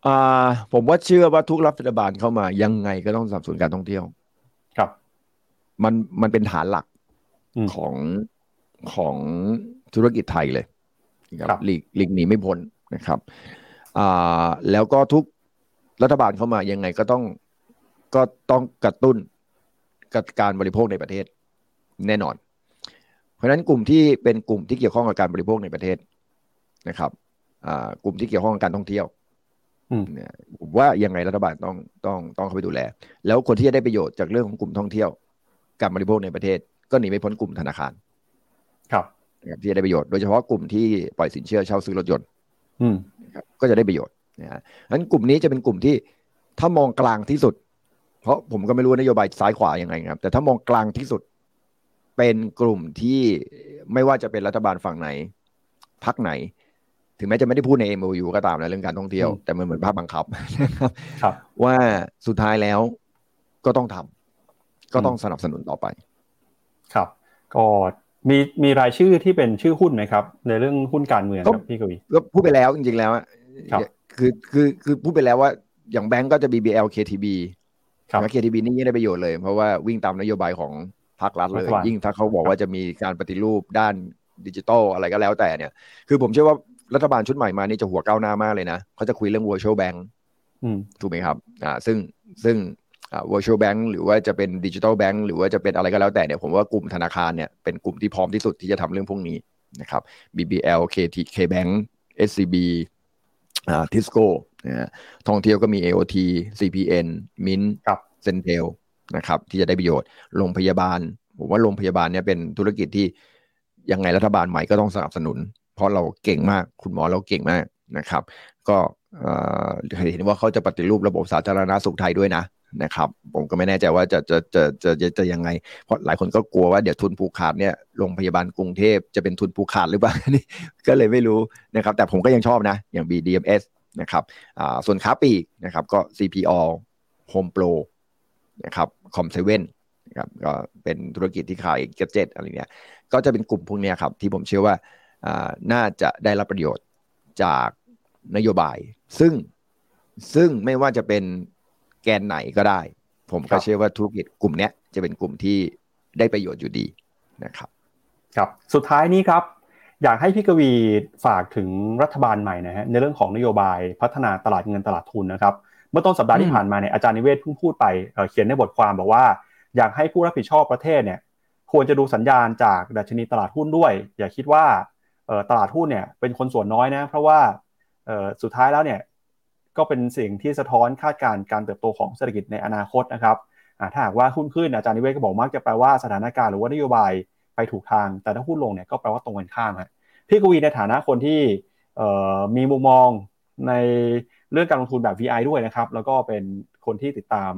อ่าผมว่าเชื่อว่าทุกรัฐบาลเข้ามา ยังไงก็ต้องสนับสนุนการท่องเที่ยวครับ มันมันเป็นฐานหลักของของธุรกิจไทยเลยครับหลีกหลีกหนีไม่พ้น นะครับอ่าแล้วก็ทุกรัฐบาลเข้ามายังไงก็ต้องก็ต้องกระตุ้นการบริโภคในประเทศแน่นอน เพราะฉะนั้นกลุ่มที่เป็นกลุ่มที่เกี่ยวข้องกับการบริโภคในประเทศนะครับกลุ่มที่เกี่ยวข้องกับการท่องเที่ยวเนี่ยผมว่ายังไงรัฐบาลต้องต้องต้องเข้าไปดูแล แล้วคนที่จะได้ประโยชน์จากเรื่องของกลุ่มท่องเที่ยว การบริโภคในประเทศ ก็หนีไม่พ้นกลุ่มธนาคาร ครับที่จะได้ประโยชน์โดยเฉพาะกลุ่มที่ปล่อยสินเชื่อเช่าซื้อรถยนต์ ก็จะได้ประโยชน์นะฮะนั้นกลุ่มนี้จะเป็นกลุ่มที่ถ้ามองกลางที่สุด เพราะผมก็ไม่รู้นโยบายซ้ายขวายังไงครับ แต่ถ้ามองกลางที่สุด เป็นกลุ่มที่ไม่ว่าจะเป็นรัฐบาลฝั่งไหนพักไหน ถึงแม้จะไม่ได้พูดใน MOU ก็ตามนะเรื่องการท่องเที่ยวแต่มันเหมือนภาพบังคับครับว่าสุดท้ายแล้วก็ต้องทำก็ต้องสนับสนุนต่อไป ครับ ก็ มีมีรายชื่อที่เป็นชื่อหุ้นไหมครับ ในเรื่องหุ้นการเมืองครับพี่กวีก็พูดไปแล้วจริงๆแล้วคือคือคือพูดไปแล้วว่าอย่างแบงก์ก็จะ BBL KTB ครับเคทีบีนี่ยิ่งได้ประโยชน์เลย เพราะว่าวิ่งตามนโยบายของภาครัฐเลย ยิ่งถ้าเขาบอกว่าจะมีการปฏิรูปด้านดิจิทัลอะไรก็แล้วแต่เนี่ย คือผมเชื่อว่ารัฐบาลชุดใหม่มานี่จะหัวก้าวหน้ามากเลยนะเขาจะคุยเรื่อง virtual bank ถูกไหมครับ อ่า ซึ่งซึ่งอ่า virtual bank หรือว่าจะเป็นดิจิทัลแบงก์หรือว่าจะเป็นอะไรก็แล้วแต่เนี่ยผมว่ากลุ่มธนาคารเนี่ยเป็นกลุ่มที่พร้อมที่สุดที่จะทำเรื่องพวกนี้นะครับ BBL KTB KBank SCB อ่าทิสโก้นะฮะท่องเที่ยวก็มี AOT CPN MINT ครับ CENTEL นะครับที่จะได้ประโยชน์โรงพยาบาลผมว่าโรงพยาบาลเนี่ยเป็นธุรกิจที่ยังไงรัฐบาลใหม่ก็ต้องสนับสนุน เพราะเราเก่งมากคุณหมอเราเก่งมากนะครับ ก็เห็นว่าเขาจะปฏิรูประบบสาธารณาสุขไทยด้วยนะ นะครับ ผมก็ไม่แน่ใจว่าจะจะจะจะจะจะยังไง เพราะหลายคนก็กลัวว่าเดี๋ยวทุนผูกขาดเนี่ยโรงพยาบาลกรุงเทพจะเป็นทุนผูกขาดหรือเปล่านี่ก็เลยไม่รู้นะครับ แต่ผมก็ยังชอบนะ อย่าง BDMS นะครับส่วนค้าปีกนะครับก็ CPO Home Pro นะครับ Com 7นนะครับก็เป็นธุรกิจที่ขายเกเจ็ตอะไรเนี้ยก็จะเป็นกลุ่มพวกนี้ครับ ที่ผมเชื่อว่าน่าจะได้รับประโยชน์จากนโยบาย ซึ่งซึ่งไม่ว่าจะเป็น แกนไหนก็ได้ ผมก็เชื่อว่าธุรกิจกลุ่มนี้จะเป็นกลุ่มที่ได้ประโยชน์อยู่ดีนะครับ ครับสุดท้ายนี้ครับอยากให้พี่กวีฝากถึงรัฐบาลใหม่นะฮะในเรื่องของนโยบายพัฒนาตลาดเงินตลาดทุนนะครับ เมื่อต้นสัปดาห์ที่ผ่านมาเนี่ยอาจารย์นิเวศเพิ่งพูดไปเขียนในบทความบอกว่า อยากให้ผู้รับผิดชอบประเทศเนี่ยควรจะดูสัญญาณจากดัชนีตลาดหุ้นด้วย อย่าคิดว่าตลาดหุ้นเนี่ยเป็นคนส่วนน้อยนะเพราะว่าสุดท้ายแล้วเนี่ย ก็เป็นสิ่งที่สะท้อนคาดการณ์การเติบโตของเศรษฐกิจในอนาคตนะครับถ้าหากว่าหุ้นขึ้นอาจารย์นิเวศก็บอกมักจะแปลว่าสถานการณ์หรือว่านโยบายไปถูกทาง แต่ถ้าหุ้นลงเนี่ยก็แปลว่าตรงกันข้ามครับพี่กวีในฐานะคนที่มีมุมมองในเรื่องการลงทุนแบบ VI ด้วยนะครับ แล้วก็เป็นคนที่ติดตาม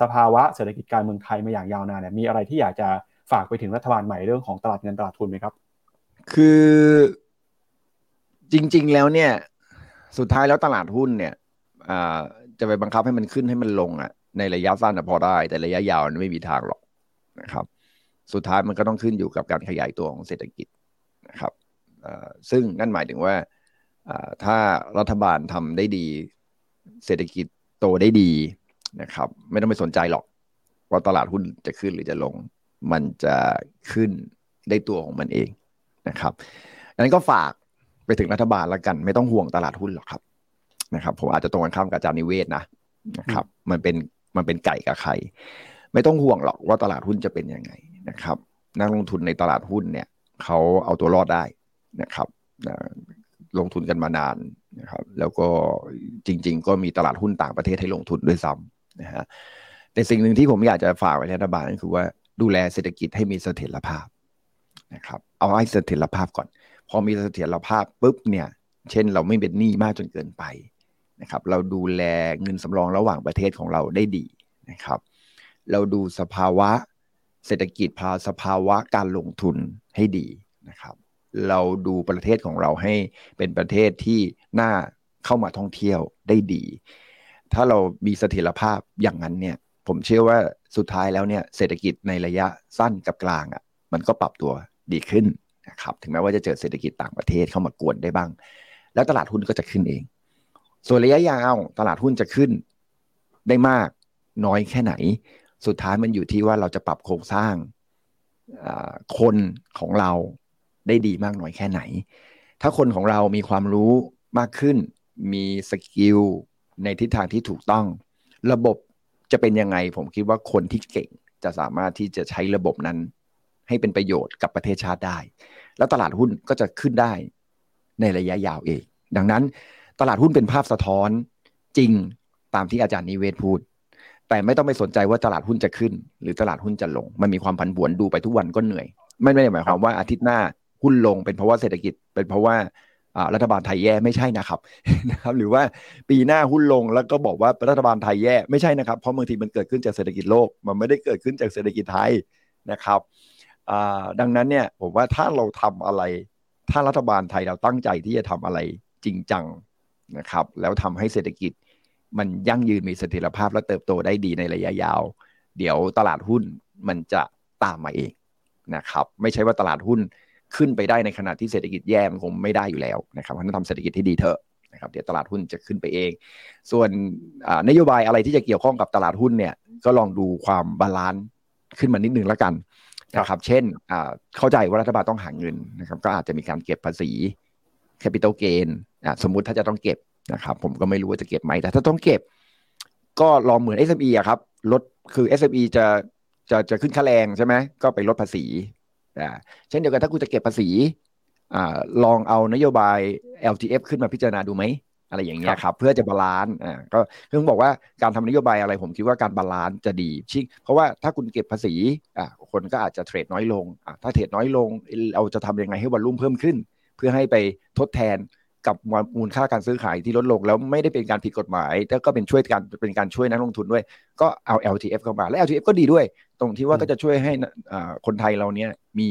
สภาวะเศรษฐกิจการเมืองไทยมาอย่างยาวนานเนี่ยมีอะไรที่อยากจะฝากไปถึงรัฐบาลใหม่เรื่องของตลาดเงินตลาดทุนไหมครับ คือจริง ๆ แล้วเนี่ย สุดท้ายแล้วตลาดหุ้นเนี่ย จะไปบังคับให้มันขึ้นให้มันลงอะ ในระยะสั้นพอได้ แต่ระยะยาวไม่มีทางหรอกนะครับ สุดท้ายมันก็ต้องขึ้นอยู่กับการขยายตัวของเศรษฐกิจนะครับซึ่งนั่นหมายถึงว่าถ้ารัฐบาลทำได้ดี เศรษฐกิจโตได้ดีนะครับ ไม่ต้องไปสนใจหรอกว่าตลาดหุ้นจะขึ้นหรือจะลง มันจะขึ้นได้ตัวของมันเองนะครับดังนั้นก็ฝากไปถึงรัฐบาลแล้วกัน ไม่ต้องห่วงตลาดหุ้นหรอกครับ นะครับผมอาจจะตรงกันข้ามกับอาจารย์นิเวศนะนะครับ มันเป็นมันเป็นไก่กับไข่ไม่ต้องห่วงหรอกว่าตลาดหุ้นจะเป็นยังไงนะครับ นักลงทุนในตลาดหุ้นเนี่ยเขาเอาตัวรอดได้นะครับลงทุนกันมานานนะครับ แล้วก็จริง ๆ ก็มีตลาดหุ้นต่างประเทศให้ลงทุนด้วยซ้ำนะฮะแต่สิ่งหนึ่งที่ผมอยากจะฝากไว้รัฐบาลก็คือว่าดูแลเศรษฐกิจให้มีเสถียรภาพนะครับเอาให้เสถียรภาพก่อน พอมีเสถียรภาพปุ๊บเนี่ย เช่นเราไม่เป็นหนี้มากจนเกินไป นะครับ เราดูแลเงินสำรองระหว่างประเทศของเราได้ดีนะครับ เราดูสภาวะเศรษฐกิจพาสภาวะการลงทุนให้ดีนะครับ เราดูประเทศของเราให้เป็นประเทศที่น่าเข้ามาท่องเที่ยวได้ดี ถ้าเรามีเสถียรภาพอย่างนั้นเนี่ย ผมเชื่อว่าสุดท้ายแล้วเนี่ยเศรษฐกิจในระยะสั้นกับกลางอะ่ะ มันก็ปรับตัวดีขึ้นนะครับ ถึงแม้ว่าจะเจอเศรษฐกิจต่างประเทศเข้ามากวนได้บ้าง แล้วตลาดหุ้นก็จะขึ้นเอง ส่วนระยะยาวตลาดหุ้นจะขึ้นได้มากน้อยแค่ไหน สุดท้ายมันอยู่ที่ว่าเราจะปรับโครงสร้างคนของเราได้ดีมากน้อยแค่ไหน ถ้าคนของเรามีความรู้มากขึ้น มีสกิลในทิศทางที่ถูกต้อง ระบบจะเป็นยังไง ผมคิดว่าคนที่เก่งจะสามารถที่จะใช้ระบบนั้น ให้เป็นประโยชน์กับประเทศชาติได้ แล้วตลาดหุ้นก็จะขึ้นได้ในระยะยาวเอง ดังนั้น ตลาดหุ้นเป็นภาพสะท้อนจริงตามที่อาจารย์นิเวศพูด แต่ไม่ต้องไปสนใจว่าตลาดหุ้นจะขึ้น หรือตลาดหุ้นจะลง มันมีความผันผวนดูไปทุกวันก็เหนื่อย ไม่ไม่ได้หมายความว่าอาทิตย์หน้าหุ้นลงเป็นเพราะว่าเศรษฐกิจเป็นเพราะว่ารัฐบาลไทยแย่ไม่ใช่นะครับนะครับ หรือว่าปีหน้าหุ้นลงแล้วก็บอกว่ารัฐบาลไทยแย่ไม่ใช่นะครับ เพราะบางทีมันเกิดขึ้นจากเศรษฐกิจโลก มันไม่ได้เกิดขึ้นจากเศรษฐกิจไทยนะครับดังนั้นเนี่ยผมว่าถ้าเราทำอะไร ถ้ารัฐบาลไทยเราตั้งใจที่จะทำอะไรจริงจัง นะครับ แล้วทำให้เศรษฐกิจมันยั่งยืนมีเสถียรภาพและเติบโตได้ดีในระยะยาว เดี๋ยวตลาดหุ้นมันจะตามมาเองนะครับ ไม่ใช่ว่าตลาดหุ้นขึ้นไปได้ในขณะที่เศรษฐกิจแย่มันคงไม่ได้อยู่แล้วนะครับเพราะนั้นทำเศรษฐกิจที่ดีเถอะนะครับเดี๋ยวตลาดหุ้นจะขึ้นไปเอง ส่วนนโยบายอะไรที่จะเกี่ยวข้องกับตลาดหุ้นเนี่ยก็ลองดูความ balance ขึ้นมานิดนึงแล้วกันนะครับเช่นเข้าใจว่ารัฐบาลต้องหาเงินนะครับก็อาจจะมีการเก็บภาษี capital gain สมมุติถ้าจะต้องเก็บนะครับผมก็ไม่รู้ว่าจะเก็บไหมแต่ถ้าต้องเก็บ ก็ลองเหมือน SME อะครับลดคือ SME จะจะจะขึ้นค่าแรงใช่ไหมก็ไปลดภาษีเช่นเดียวกันถ้าคุณจะเก็บภาษีอลองเอานโยบาย LTF ขึ้นมาพิจารณาดูไหมอะไรอย่างเงี้ยครับ เพื่อจะ balance อ่าก็คือบอกว่าการทำนโยบายอะไรผมคิดว่าการ balance จะดีชิเพราะว่าถ้าคุณเก็บภาษีอ่าคนก็อาจจะ trade น้อยลงอ่าถ้า trade น้อยลง เราจะทำยังไงให้ volume เพิ่มขึ้น เพื่อให้ไปทดแทน กับมูลค่าการซื้อขายที่ลดลง แล้วไม่ได้เป็นการผิดกฎหมายแต่ก็เป็นช่วยการเป็นการช่วยนักลงทุนด้วย ก็เอา LTF เข้ามาและ LTF ก็ดีด้วย ตรงที่ว่าก็จะช่วยให้คนไทยเราเนี้ยมี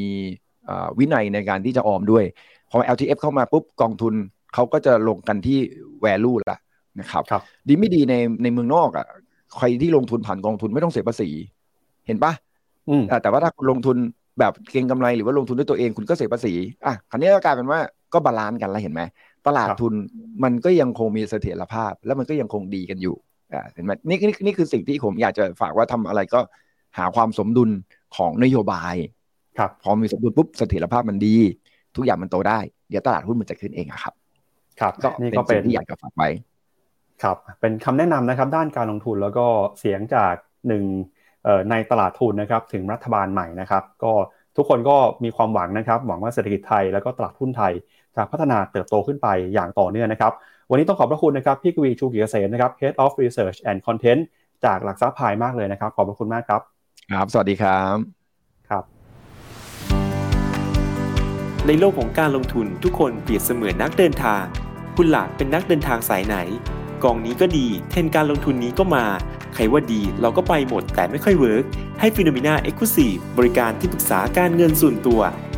วินัยในการที่จะออมด้วย พอ LTF เข้ามาปุ๊บกองทุนเขาก็จะลงกันที่ value ละนะครับรบดีไม่ดีในในเมืองนอกอะใครที่ลงทุนผ่านกองทุนไม่ต้องเสียภาษี เห็นปะแต่ว่าถ้าคุณลงทุนแบบเก็งกำไรหรือว่าลงทุนด้วยตัวเองคุณก็เสียภาษีอะคราวนี้ก็กลายเป็นว่าก็ balance กันแล้วเห็นไหม ตลาดทุนมันก็ยังคงมีเสถียรภาพ แล้วมันก็ยังคงดีกันอยู่อ่าเห็นไหมนี่นี่นี่คือสิ่งที่ผมอยากจะฝากว่าทำอะไรก็หาความสมดุลของนโยบายครับพอมีสมดุลปุ๊บเสถียรภาพมันดี ทุกอย่างมันโตได้ เดี๋ยวตลาดหุ้นมันจะขึ้นเองครับ ครับก็นี่ก็เป็นที่อยากจะฝากไว้ครับเป็นคำแนะนำนะครับด้านการลงทุนแล้วก็เสียงจากหนึ่งในตลาดทุนนะครับถึงรัฐบาลใหม่นะครับ ก็ทุกคนก็มีความหวังนะครับ หวังว่าเศรษฐกิจไทยแล้วก็ตลาดหุ้นไทย จะพัฒนาเติบโตขึ้นไปอย่างต่อเนื่องนะครับ วันนี้ต้องขอบพระคุณนะครับพี่กวีชูกิเกษมนะครับ Head of Research and Content จากหลักทรัพย์พายมากเลยนะครับ ขอบพระคุณมากครับ ครับ สวัสดีครับ ครับ ในโลกของการลงทุนทุกคนเปรียบเสมือนนักเดินทาง คุณล่ะเป็นนักเดินทางสายไหน กองนี้ก็ดี เทรนการลงทุนนี้ก็มา ใครว่าดีเราก็ไปหมดแต่ไม่ค่อย work ให้ FINNOMENA Exclusive บริการที่ปรึกษาการเงินส่วนตัว